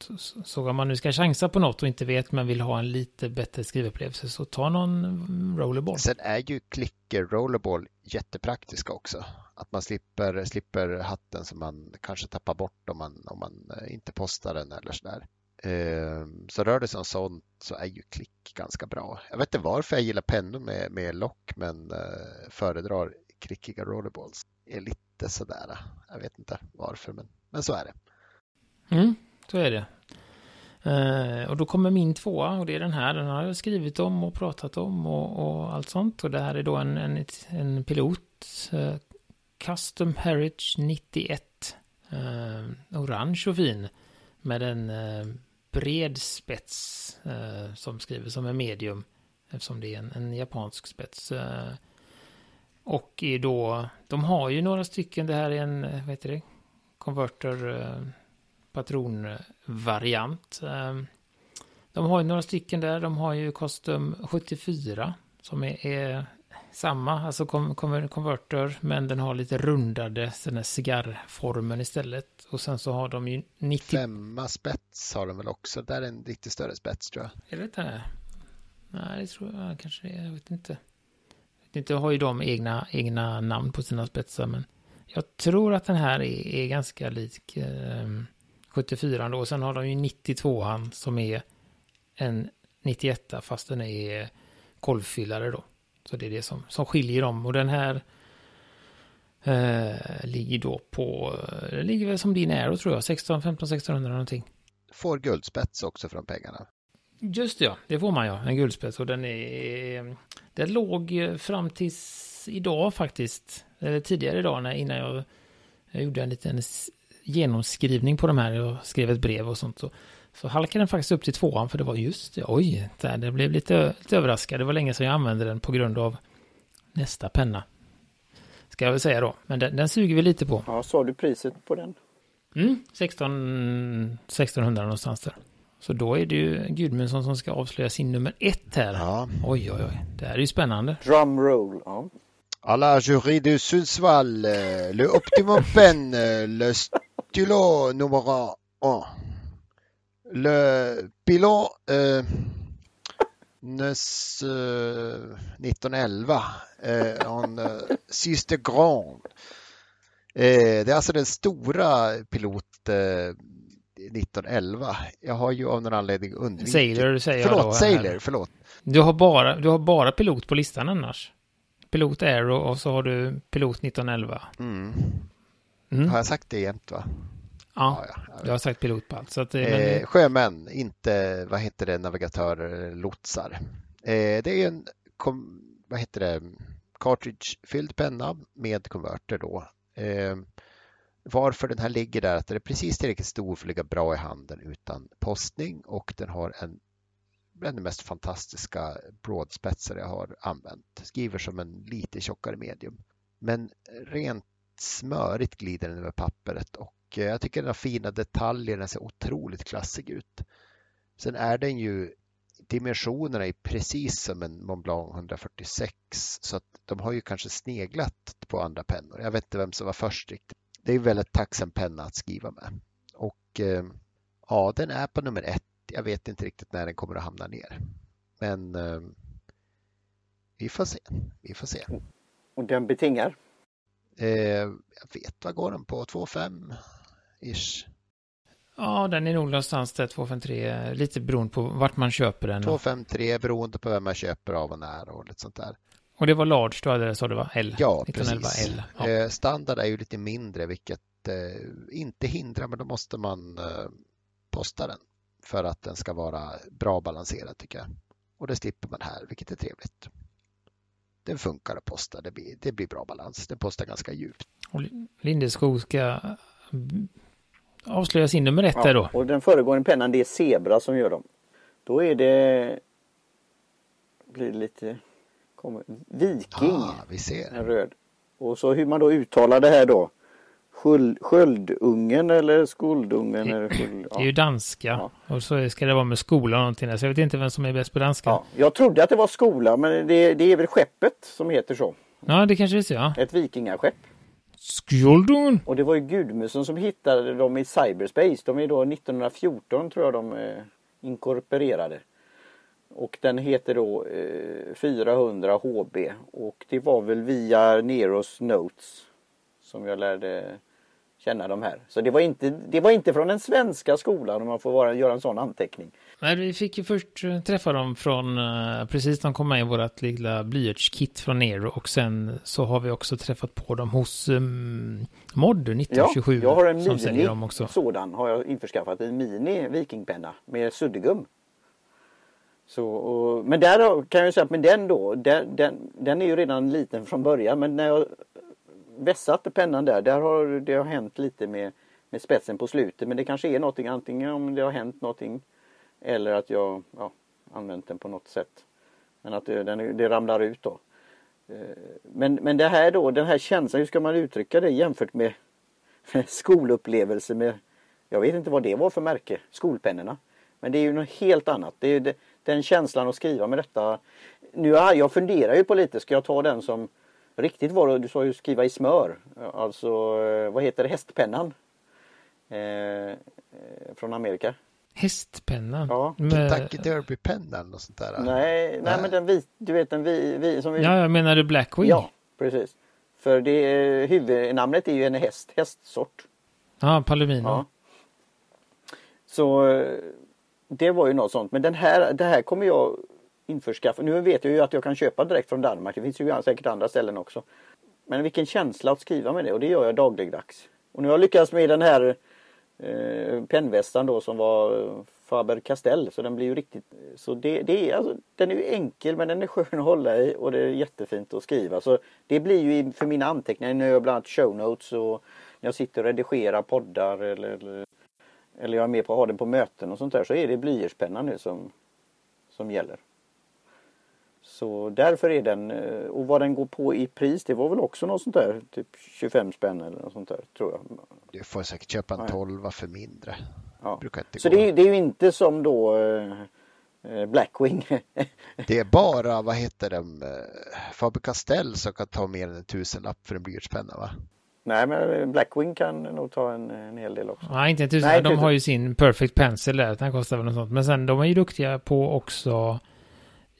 Så, så, så om man nu ska chansa på något och inte vet men vill ha en lite bättre skrivupplevelse så ta någon rollerball. Sen är ju klicker rollerball jättepraktiska också. Att man slipper, slipper hatten som man kanske tappar bort om man, om man inte postar den eller sådär. Ehm, så rör det sig om sånt så är ju klick ganska bra. Jag vet inte varför jag gillar pennor med, med lock men eh, föredrar klickiga rollerballs. Det är lite lite sådär. Jag vet inte varför, men, men så är det. Mm, så är det. Uh, och då kommer min tvåa och det är den här. Den har jag skrivit om och pratat om och, och allt sånt. Och det här är då en, en, en pilot. Uh, Custom Heritage 91. Uh, orange och fin. Med en bred spets eh, som skriver som en medium. Eftersom det är en, en japansk spets. Eh, och är då, de har ju några stycken, det här är en, eh, vad heter det, konverter patronvariant. Ehm, de har ju några stycken där. De har ju Custom 74 som är, är samma, alltså konverter, men den har lite rundade den här cigarrformen istället. Och sen så har de ju 90... Femma spets har de väl också, där är en lite större spets tror jag. Är det det? Nej, det tror jag kanske det är, jag vet inte. Jag vet inte, har ju de egna, egna namn på sina spetsar, men jag tror att den här är, är ganska lik eh, 74 då. Sen har de ju 92an som är en 91 fast den är kolvfyllare då. Så det är det som, som skiljer dem. Och den här eh, ligger då på, det ligger väl som din Aero tror jag, 16, 15, 1600 någonting. Får guldspets också från pengarna. Just det, ja, det får man ja, en guldspets och den är, den låg fram tills idag faktiskt, eller tidigare idag när, innan jag, jag gjorde en liten genomskrivning på de här och skrev ett brev och sånt. Så, så halkade den faktiskt upp till tvåan för det var just det, oj, där, det blev lite, lite överraskad. Det var länge sedan jag använde den på grund av nästa penna. Ska jag väl säga då, men den, den suger vi lite på. Ja, sa du priset på den? Mm, 16, 1600 någonstans där. Så då är det ju Gudmundsson som ska avslöja sin nummer ett här. Ja. Oj, oj, oj. Det här är ju spännande. Drum roll. Ja. À la jury de Sundsvall, le Optimum Pen, le stylo numéro 1. Le pilot euh, 1911 eh, en eh, Syster Grand. Eh, det är alltså den stora pilot eh, 1911. Jag har ju av någon anledning undvikit. Sailor säger förlåt, jag då. Sailor, förlåt. Du har, bara, du har bara pilot på listan annars. Pilot Aero och så har du pilot 1911. Mm. Mm. Har jag sagt det jämt va? Ja, ja, ja du har sagt pilot på allt. Så att, eh, men... Sjömän, inte vad heter det, navigatörer, lotsar. Eh, det är en, kom, vad heter det, cartridge-fylld penna med konverter då. Eh, varför den här ligger där, att den är precis tillräckligt stor för att ligga bra i handen utan postning och den har en bland de mest fantastiska broadspetsar jag har använt. Skriver som en lite tjockare medium. Men rent smörigt glider den över pappret och eh, jag tycker den har fina detaljer, den ser otroligt klassig ut. Sen är den ju dimensionerna är precis som en Mont Blanc 146 så att de har ju kanske sneglat på andra pennor. Jag vet inte vem som var först riktigt. Det är en väldigt tacksam penna att skriva med. Och eh, ja, den är på nummer ett jag vet inte riktigt när den kommer att hamna ner. Men eh, vi får se. Vi får se. Och den betingar? Eh, jag vet, vad går den på? 2,5 ish. Ja, den är nog någonstans där 253, lite beroende på vart man köper den. 253 beroende på vem man köper av och när och lite sånt där. Och det var large du hade, sa du va? L? Ja, 1911 precis. L. Ja. Eh, standard är ju lite mindre, vilket eh, inte hindrar, men då måste man eh, posta den för att den ska vara bra balanserad tycker jag. Och det slipper man här, vilket är trevligt. Den funkar att posta, det blir, det blir bra balans. Den postar ganska djupt. Och Lindeskog ska avslöja sin nummer ett ja, där då. Och den föregående pennan det är Zebra som gör dem. Då är det blir det lite kommer, Viking. Ah, vi ser. En röd. Och så hur man då uttalar det här då. Sköld, sköldungen eller skoldungen. Det, eller sköld, ja. det är ju danska. Ja. Och så ska det vara med skola och någonting där. Så jag vet inte vem som är bäst på danska. Ja. Jag trodde att det var skola men det, det är väl skeppet som heter så. Ja det kanske det är ja. Ett vikingaskepp. Skjoldungen. Och det var ju Gudmundsson som hittade dem i cyberspace. De är då 1914 tror jag de eh, inkorporerade. Och den heter då eh, 400 HB och det var väl via Neros Notes som jag lärde känna de här. Så det var inte, det var inte från den svenska skolan om man får vara, göra en sån anteckning. Nej, vi fick ju först eh, träffa dem från, uh, precis de kom med i vårt lilla blyertskit från Nero och sen så har vi också träffat på dem hos um, Mod 1927. Ja, jag har en mini dem också. sådan har jag införskaffat, en mini vikingpenna med suddgum. Så, och, men där kan jag säga att med den då, den, den, den är ju redan liten från början men när jag vässat pennan där, där har det har hänt lite med, med spetsen på slutet men det kanske är någonting antingen om det har hänt någonting eller att jag ja, använt den på något sätt. Men att det, den, det ramlar ut då. Eh, men, men det här då, den här känslan, hur ska man uttrycka det jämfört med skolupplevelse med, jag vet inte vad det var för märke, skolpennorna. Men det är ju något helt annat. Det är det, den känslan att skriva med detta. Nu jag, jag funderar ju på lite, ska jag ta den som riktigt var Du sa ju skriva i smör. Alltså, eh, vad heter det, hästpennan? Eh, från Amerika. Hästpennan? Ja. Kentucky Derby-pennan och sånt där? Nej, nej, nej, men den vit, du vet den vi, vi som vi... Ja, jag menar du Blackwing? Ja, precis. För det, huvudnamnet är ju en häst, hästsort. Ja, Palomino. Ja. Så det var ju något sånt. Men den här, det här kommer jag införskaffa. Nu vet jag ju att jag kan köpa direkt från Danmark. Det finns ju säkert andra ställen också. Men vilken känsla att skriva med det och det gör jag dagligdags. Och nu har jag lyckats med den här eh, pennvästan då som var eh, Faber Castell så den blir ju riktigt så det, det är alltså, den är ju enkel men den är skön att hålla i och det är jättefint att skriva så det blir ju för mina anteckningar när jag bland annat show notes och när jag sitter och redigerar poddar eller, eller, eller jag är med på att ha den på möten och sånt där så är det blyertspenna nu som, som gäller. Så därför är den, eh, och vad den går på i pris det var väl också något sånt där, typ 25 spänn eller något sånt där tror jag. Du får säkert köpa en 12 för mindre. Ja. Så det är, det är ju inte som då eh, eh Blackwing. det är bara, vad heter eh, Faber Castell som kan ta mer än en tusenlapp för en blyertspenna va? Nej men Blackwing kan nog ta en, en hel del också. Nej inte en tusen, Nej, de har ju sin Perfect Pencil där, den kostar väl något sånt. Men sen de är ju duktiga på också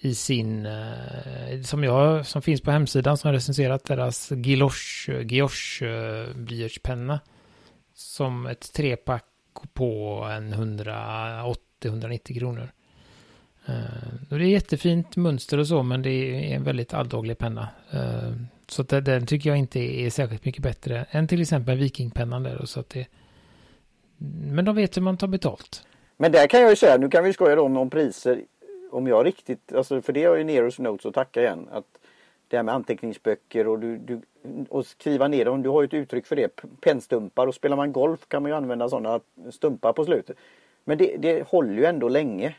i sin, eh, som jag, som finns på hemsidan som har recenserat deras Gilosh, Giosh eh, blyertspenna. Som ett trepack på en 180-190 kronor. Eh, och det är jättefint mönster och så, men det är en väldigt alldaglig penna. Så att den tycker jag inte är särskilt mycket bättre än till exempel Vikingpennan där. Så att det, men de vet hur man tar betalt. Men där kan jag ju säga, nu kan vi skoja om någon priser om jag riktigt, alltså för det har ju Neros Notes att tacka igen. Att det här med anteckningsböcker och, du, du, och skriva ner dem. Du har ju ett uttryck för det. Pennstumpar och spelar man golf kan man ju använda sådana stumpar på slutet. Men det, det håller ju ändå länge.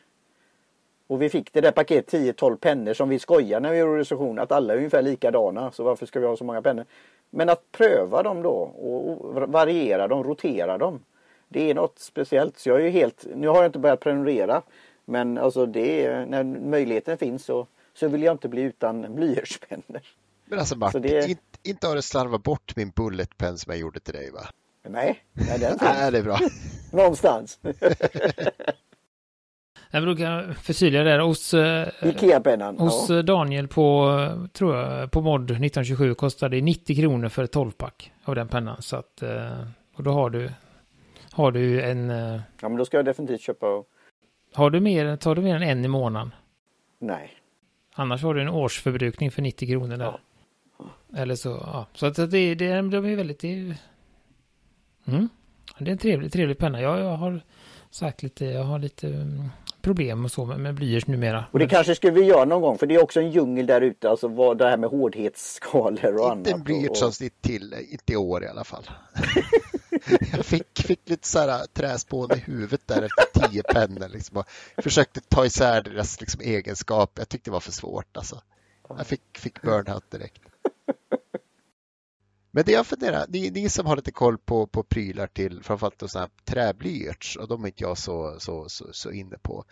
Och vi fick det där paket 10-12 pennor som vi skojar när vi gjorde recension att alla är ungefär likadana så varför ska vi ha så många pennor? Men att pröva dem då och variera dem, rotera dem. Det är något speciellt. Så jag är ju helt, nu har jag inte börjat prenumerera men alltså det är, när möjligheten finns så, så vill jag inte bli utan blyertspennor. Men alltså Martin, det... inte, inte har du slarvat bort min bulletpenn som jag gjorde till dig va? Nej, nej den finns. nej, det är bra. Någonstans. Jag brukar förtydliga där hos, eh, Ikea-pennan. hos ja. Daniel på, tror jag, på mod 1927 kostade det 90 kronor för ett 12-pack av den pennan. Så att, eh, och då har du, har du en... Eh, ja men då ska jag definitivt köpa har du mer, tar du mer än en i månaden? Nej. Annars har du en årsförbrukning för 90 kronor där. Ja. Eller så, ja. Så att det, det, det är väldigt... Det, mm. det är en trevlig, trevlig penna. Jag, jag har sagt lite, jag har lite mm, problem och så med, med blyerts numera. Och det kanske skulle vi göra någon gång för det är också en djungel där ute, alltså vad det här med hårdhetsskalor och annat. Inte blyertsavsnitt till, inte i år i alla fall. jag fick, fick lite så här äh, träspån i huvudet där efter tio pennor. Liksom, försökte ta isär deras liksom, egenskap. Jag tyckte det var för svårt alltså. Jag fick, fick burnout direkt. Men det jag funderar, ni, ni som har lite koll på, på prylar till framförallt sådana här träblyerts och de är inte jag så, så, så, så inne på.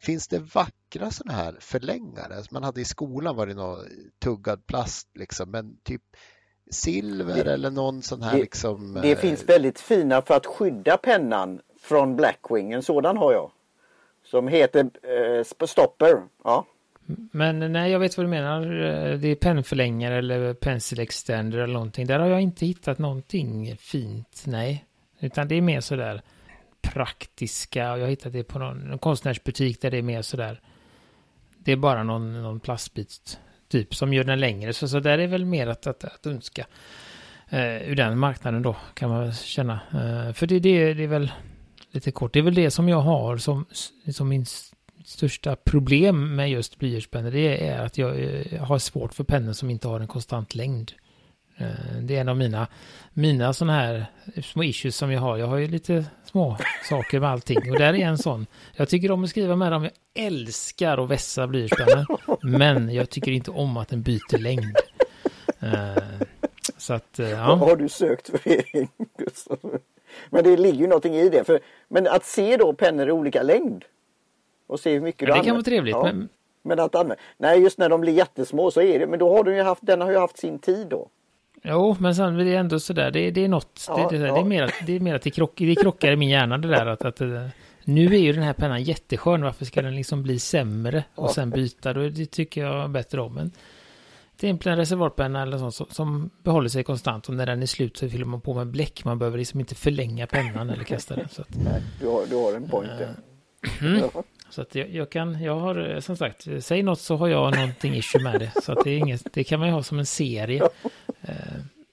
Finns det vackra sådana här förlängare? Man hade i skolan var det någon tuggad plast liksom, men typ silver det, eller någon sån här det, liksom. Det eh, finns väldigt fina för att skydda pennan från Blackwing. En sådan har jag. Som heter eh, Stopper. Ja. Men nej, jag vet vad du menar. Det är pennförlängare eller pencil extender eller någonting. Där har jag inte hittat någonting fint, nej. Utan det är mer sådär praktiska. Jag har hittat det på någon, någon konstnärsbutik där det är mer sådär. Det är bara någon, någon plastbit typ som gör den längre. Så, så där är väl mer att, att, att önska. Uh, ur den marknaden då kan man känna. Uh, för det, det, det är väl lite kort. Det är väl det som jag har som, som min största problem med just blyertspennor. Det är att jag jag har svårt för pennor som inte har en konstant längd. Det är en av mina, mina sådana här små issues som jag har. Jag har ju lite små saker med allting. Och där är en sån. Jag tycker om att skriva med dem. Jag älskar att vässa blyertspennor. Men jag tycker inte om att den byter längd. Så att, ja. Vad har du sökt för det, Men det ligger ju någonting i det. För, men att se då pennor i olika längd. Och se hur mycket ja, du Det kan vara trevligt. Ja. Men... men att använda. Nej, just när de blir jättesmå så är det. Men då har du ju haft, den har ju haft sin tid då. Jo, men sen är det ändå sådär. Det, det är något. Ja, det, det, ja. det, är mer, det är mer att det, krock, det krockar i min hjärna det där. Att, att, nu är ju den här pennan jätteskön. Varför ska den liksom bli sämre och sen byta? Då, det tycker jag bättre om. Men det är en reservoarpenna eller sånt som, som behåller sig konstant och när den är slut så fyller man på med bläck. Man behöver liksom inte förlänga pennan eller kasta den. Så att, Nej, du har, du har en point där. Mm. Så att jag, jag, kan, jag har eh, som sagt, säg något så har jag någonting issue med det. Så att det, är inget, det kan man ju ha som en serie. Eh,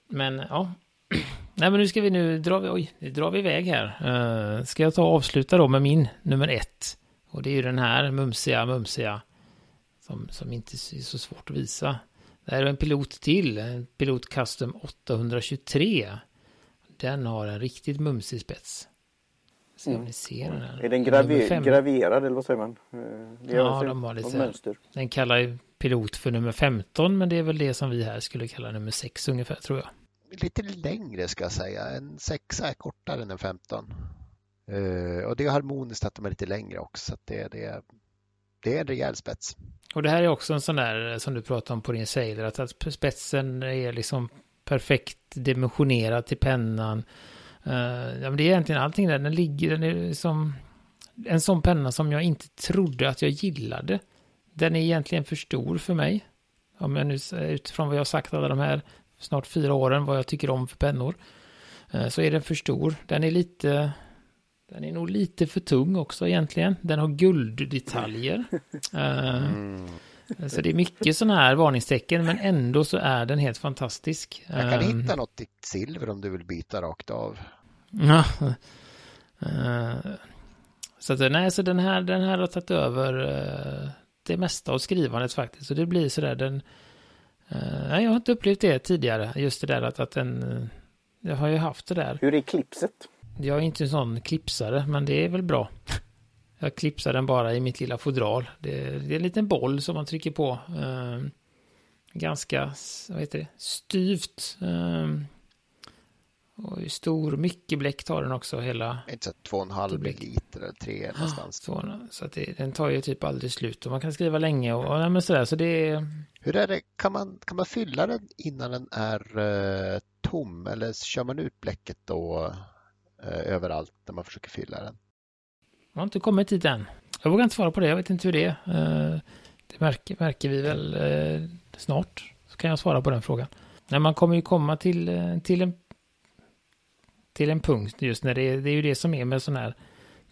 men ja. Nej men nu ska vi nu dra vi, oj, nu drar vi iväg här. Eh, ska jag ta och avsluta då med min nummer ett. Och det är ju den här mumsiga, mumsiga. Som, som inte är så svårt att visa. Det här är en pilot till, en Pilot Custom 823. Den har en riktigt mumsig spets. Se om mm. ni ser den här. Är den graver graverad eller vad säger man? Eh, det ja, de har lite mönster. Den kallar ju pilot för nummer 15 men det är väl det som vi här skulle kalla nummer 6 ungefär tror jag. Lite längre ska jag säga. En sexa är kortare än en 15. Uh, och det är harmoniskt att de är lite längre också. Så det, det, det är en rejäl spets. Och det här är också en sån där som du pratade om på din Sailor, att, att spetsen är liksom perfekt dimensionerad till pennan. Uh, ja, men det är egentligen allting där, den ligger, den är liksom en sån penna som jag inte trodde att jag gillade. Den är egentligen för stor för mig. Om jag nu utifrån vad jag har sagt alla de här snart fyra åren, vad jag tycker om för pennor. Uh, så är den för stor. Den är lite, den är nog lite för tung också egentligen. Den har gulddetaljer. mm. Så det är mycket sådana här varningstecken, men ändå så är den helt fantastisk. Jag kan hitta något i silver om du vill byta rakt av. Ja. Uh, så att, nej, så den här, den här har tagit över uh, det mesta av skrivandet faktiskt. Så det blir sådär, den... Nej, jag har inte upplevt det tidigare, just det där att, att den... Jag har ju haft det där. Hur är klipset? Jag är inte en sån klipsare, men det är väl bra. Jag klipsar den bara i mitt lilla fodral. Det, det är en liten boll som man trycker på. Eh, ganska, vad heter det, styvt. Och stor, mycket bläck tar den också hela. Inte så två och en halv liter eller tre någonstans. Så, så att det, den tar ju typ aldrig slut och man kan skriva länge och, och men sådär så det är. Hur är det, kan man, kan man fylla den innan den är uh, tom eller kör man ut bläcket då? eh, överallt när man försöker fylla den. Jag har inte kommit dit än. Jag vågar inte svara på det, jag vet inte hur det är. Eh, det märker, märker vi väl snart, så kan jag svara på den frågan. Nej, man kommer ju komma till, till, en, till en punkt just när det är, det är ju det som är med sån här,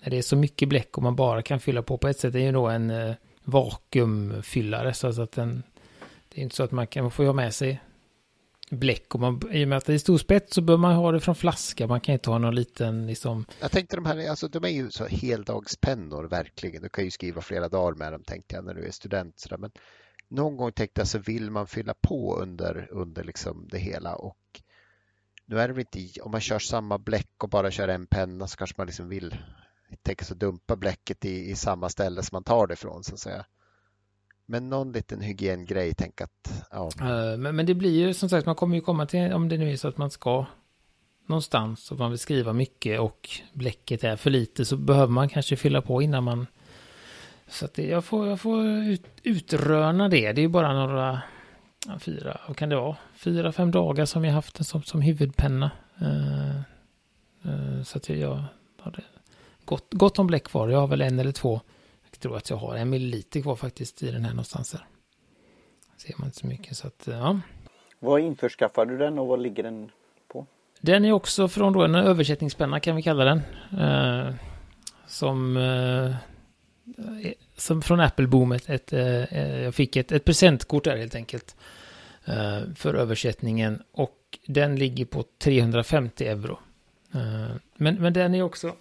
när det är så mycket bläck och man bara kan fylla på på ett sätt, det är ju då en eh, vakuumfyllare så att den, det är inte så att man kan, man får ju ha med sig bläck och man, i och med att det är stor spets så bör man ha det från flaska. Man kan inte ha någon liten liksom. Jag tänkte de här, alltså de är ju så heldagspennor verkligen. Du kan ju skriva flera dagar med dem tänkte jag när du är student. Så där. Men någon gång tänkte jag så vill man fylla på under, under liksom det hela och nu är det inte, om man kör samma bläck och bara kör en penna så kanske man liksom vill tänka sig dumpa bläcket i, i samma ställe som man tar det ifrån så att säga. Men någon liten hygiengrej, tänk att... Ja. Eh, men, men det blir ju som sagt, man kommer ju komma till, om det nu är så att man ska någonstans och man vill skriva mycket och bläcket är för lite så behöver man kanske fylla på innan man... Så att det, jag får, jag får ut, utröna det. Det är ju bara några, ja, fyra, vad kan det vara? Fyra, fem dagar som jag haft den som, som huvudpenna. Uh, uh, så att jag, jag hade gott, gott om bläck kvar. Jag har väl en eller två tror att jag har en milliliter kvar faktiskt i den här någonstans. Här. Ser man inte så mycket så att ja. Var införskaffade du den och vad ligger den på? Den är också från då en översättningspenna kan vi kalla den. Eh, som, eh, som från Apple-boomet. ett, eh, eh, jag fick ett, ett presentkort där helt enkelt. Eh, för översättningen. Och den ligger på 350 euro. Eh, men, men den är också...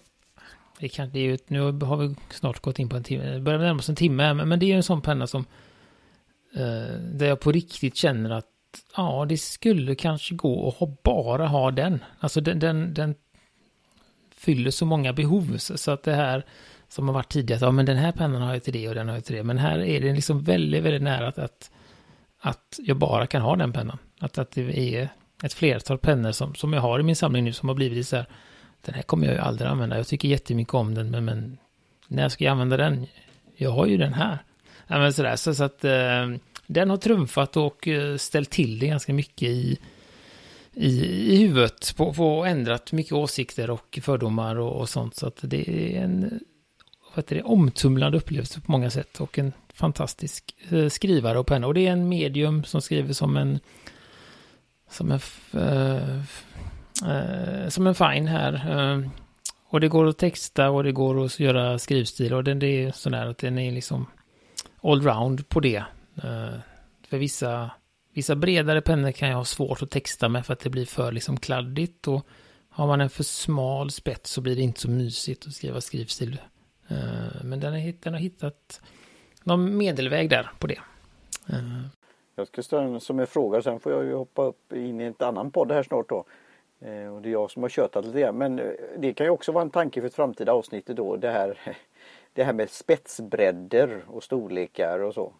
Det kan, det är ju, nu har vi snart gått in på en timme. Det börjar närma oss en timme. Men, men det är ju en sån penna som... Eh, där jag på riktigt känner att ja, det skulle kanske gå att ha, bara ha den. Alltså den, den, den fyller så många behov. Så att det här som har varit tidigare, ja men den här pennan har jag till det och den har jag till det. Men här är det liksom väldigt, väldigt nära att, att, att jag bara kan ha den pennan. Att, att det är ett flertal pennor som, som jag har i min samling nu som har blivit så här, den här kommer jag ju aldrig använda. Jag tycker jättemycket om den, men, men när ska jag använda den? Jag har ju den här. Ja, men sådär, så, så att eh, den har trumfat och eh, ställt till det ganska mycket i, i, i huvudet. På, på ändrat mycket åsikter och fördomar och, och sånt. Så att det är en vad det, omtumlande upplevelse på många sätt. Och en fantastisk eh, skrivare och penna. Och det är en medium som skriver som en som en äh, som en fine här. Äh, och det går att texta och det går att göra skrivstil och den det är sådär att den är liksom allround på det. Eh, för vissa, vissa bredare pennor kan jag ha svårt att texta med för att det blir för liksom kladdigt. Och har man en för smal spets så blir det inte så mysigt att skriva skrivstil. Eh, men den har, den har hittat någon medelväg där på det. Eh. Jag ska ställa en som en fråga, sen får jag ju hoppa upp in i ett annan podd här snart då. Eh, och det är jag som har tjötat lite grann. Men det kan ju också vara en tanke för ett framtida avsnitt då. Det här, det här med spetsbredder och storlekar och så.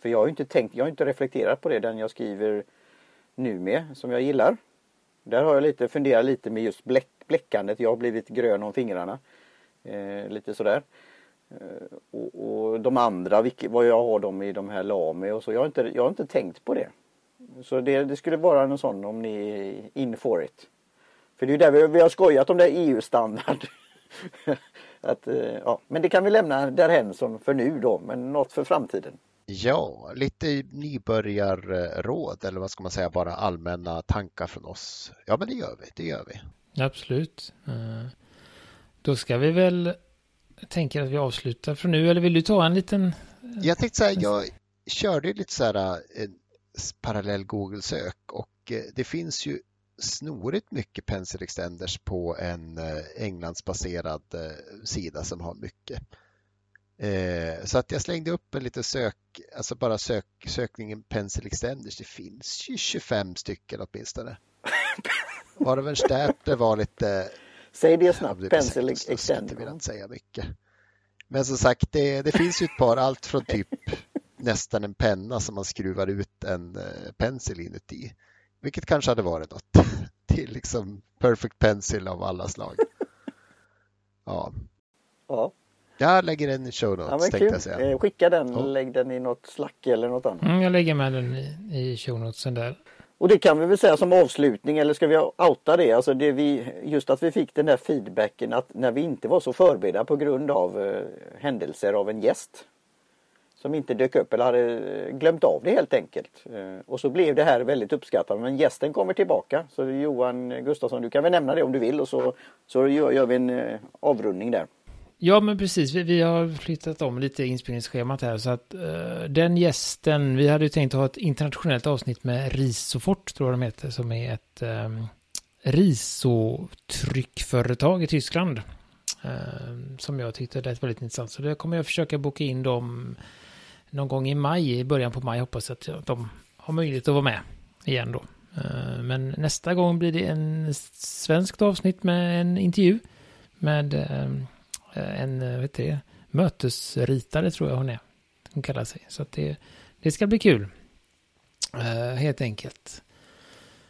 För jag har inte tänkt, jag har inte reflekterat på det, den jag skriver nu med, som jag gillar. Där har jag lite funderat lite med just bläck, bläckandet. Jag har blivit grön om fingrarna. Eh, lite sådär. Eh, och, och, de andra, vilka, vad jag har dem i de här Lami och så. Jag har inte, jag har inte tänkt på det. Så det, det skulle vara någon sån om ni är in for it. För det är ju där vi, vi har skojat om det EU-standard. att, eh, ja, men det kan vi lämna därhen som för nu då, men något för framtiden. Ja, lite nybörjarråd eller vad ska man säga, bara allmänna tankar från oss. Ja, men det gör vi, det gör vi. Absolut. Eh, då ska vi väl tänka att vi avslutar för nu, eller vill du ta en liten? Eh, jag tänkte så här, jag körde lite så här en parallell Google-sök och det finns ju snorigt mycket pencil extenders på en Englandsbaserad sida som har mycket. Eh, så att jag slängde upp en liten sök, alltså bara sök, sökningen Pencil Extenders. Det finns ju 25 stycken åtminstone. Varav Stapler var lite... Säg det snabbt, Pencil Extender. Det vill jag inte säga mycket. Men som sagt, det, det finns ju ett par, allt från typ nästan en penna som man skruvar ut en eh, pensel inuti. Vilket kanske hade varit något till liksom Perfect Pencil av alla slag. Ja. Ja. Jag lägger den i show notes. Ja, Jag säga. Eh, skicka den, oh. lägg den i något slack eller något annat. Mm, jag lägger med den i, i show notesen där. Och det kan vi väl säga som avslutning eller ska vi outa det? Alltså det vi, just att vi fick den där feedbacken att när vi inte var så förberedda på grund av eh, händelser av en gäst. Som inte dök upp eller hade eh, glömt av det helt enkelt. Eh, och så blev det här väldigt uppskattat. Men gästen kommer tillbaka. Så Johan Gustafsson, du kan väl nämna det om du vill och så, så gör, gör vi en eh, avrundning där. Ja, men precis. Vi, vi, har flyttat om lite inspelningsschemat här. Så att uh, den gästen, vi hade ju tänkt ha ett internationellt avsnitt med Risofort, tror jag de heter, som är ett um, risotryckföretag i Tyskland. Uh, som jag tyckte lät väldigt intressant. Så det kommer jag försöka boka in dem någon gång i maj, i början på maj. Hoppas att de har möjlighet att vara med igen då. Uh, men nästa gång blir det en svenskt avsnitt med en intervju med ehm, Eh, en eh, vet det, mötesritare tror jag hon är. Hon kallar sig. Så att det, det ska bli kul. Uh, helt enkelt.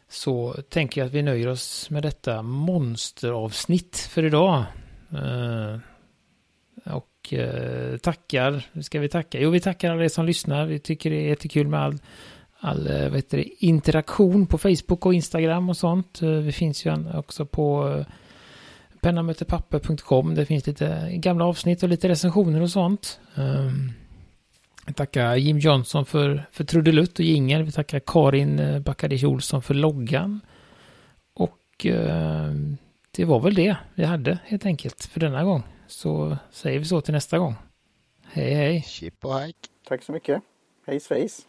Så tänker jag att vi nöjer oss med detta monsteravsnitt för idag. Uh, och uh, tackar, ska vi tacka? Jo, vi tackar alla er som lyssnar. Vi tycker det är jättekul med all, all vet du, interaktion på Facebook och Instagram och sånt. Vi finns ju också på pennamötepapper.com. Det finns lite gamla avsnitt och lite recensioner och sånt. Um, vi tackar Jim Johnson för, för trudelutt och jingel. Vi tackar Karin eh, Backadic Olsson för loggan. Och uh, det var väl det vi hade helt enkelt för denna gång. Så säger vi så till nästa gång. Hej hej! Chip och hike! Tack så mycket! Hej svejs!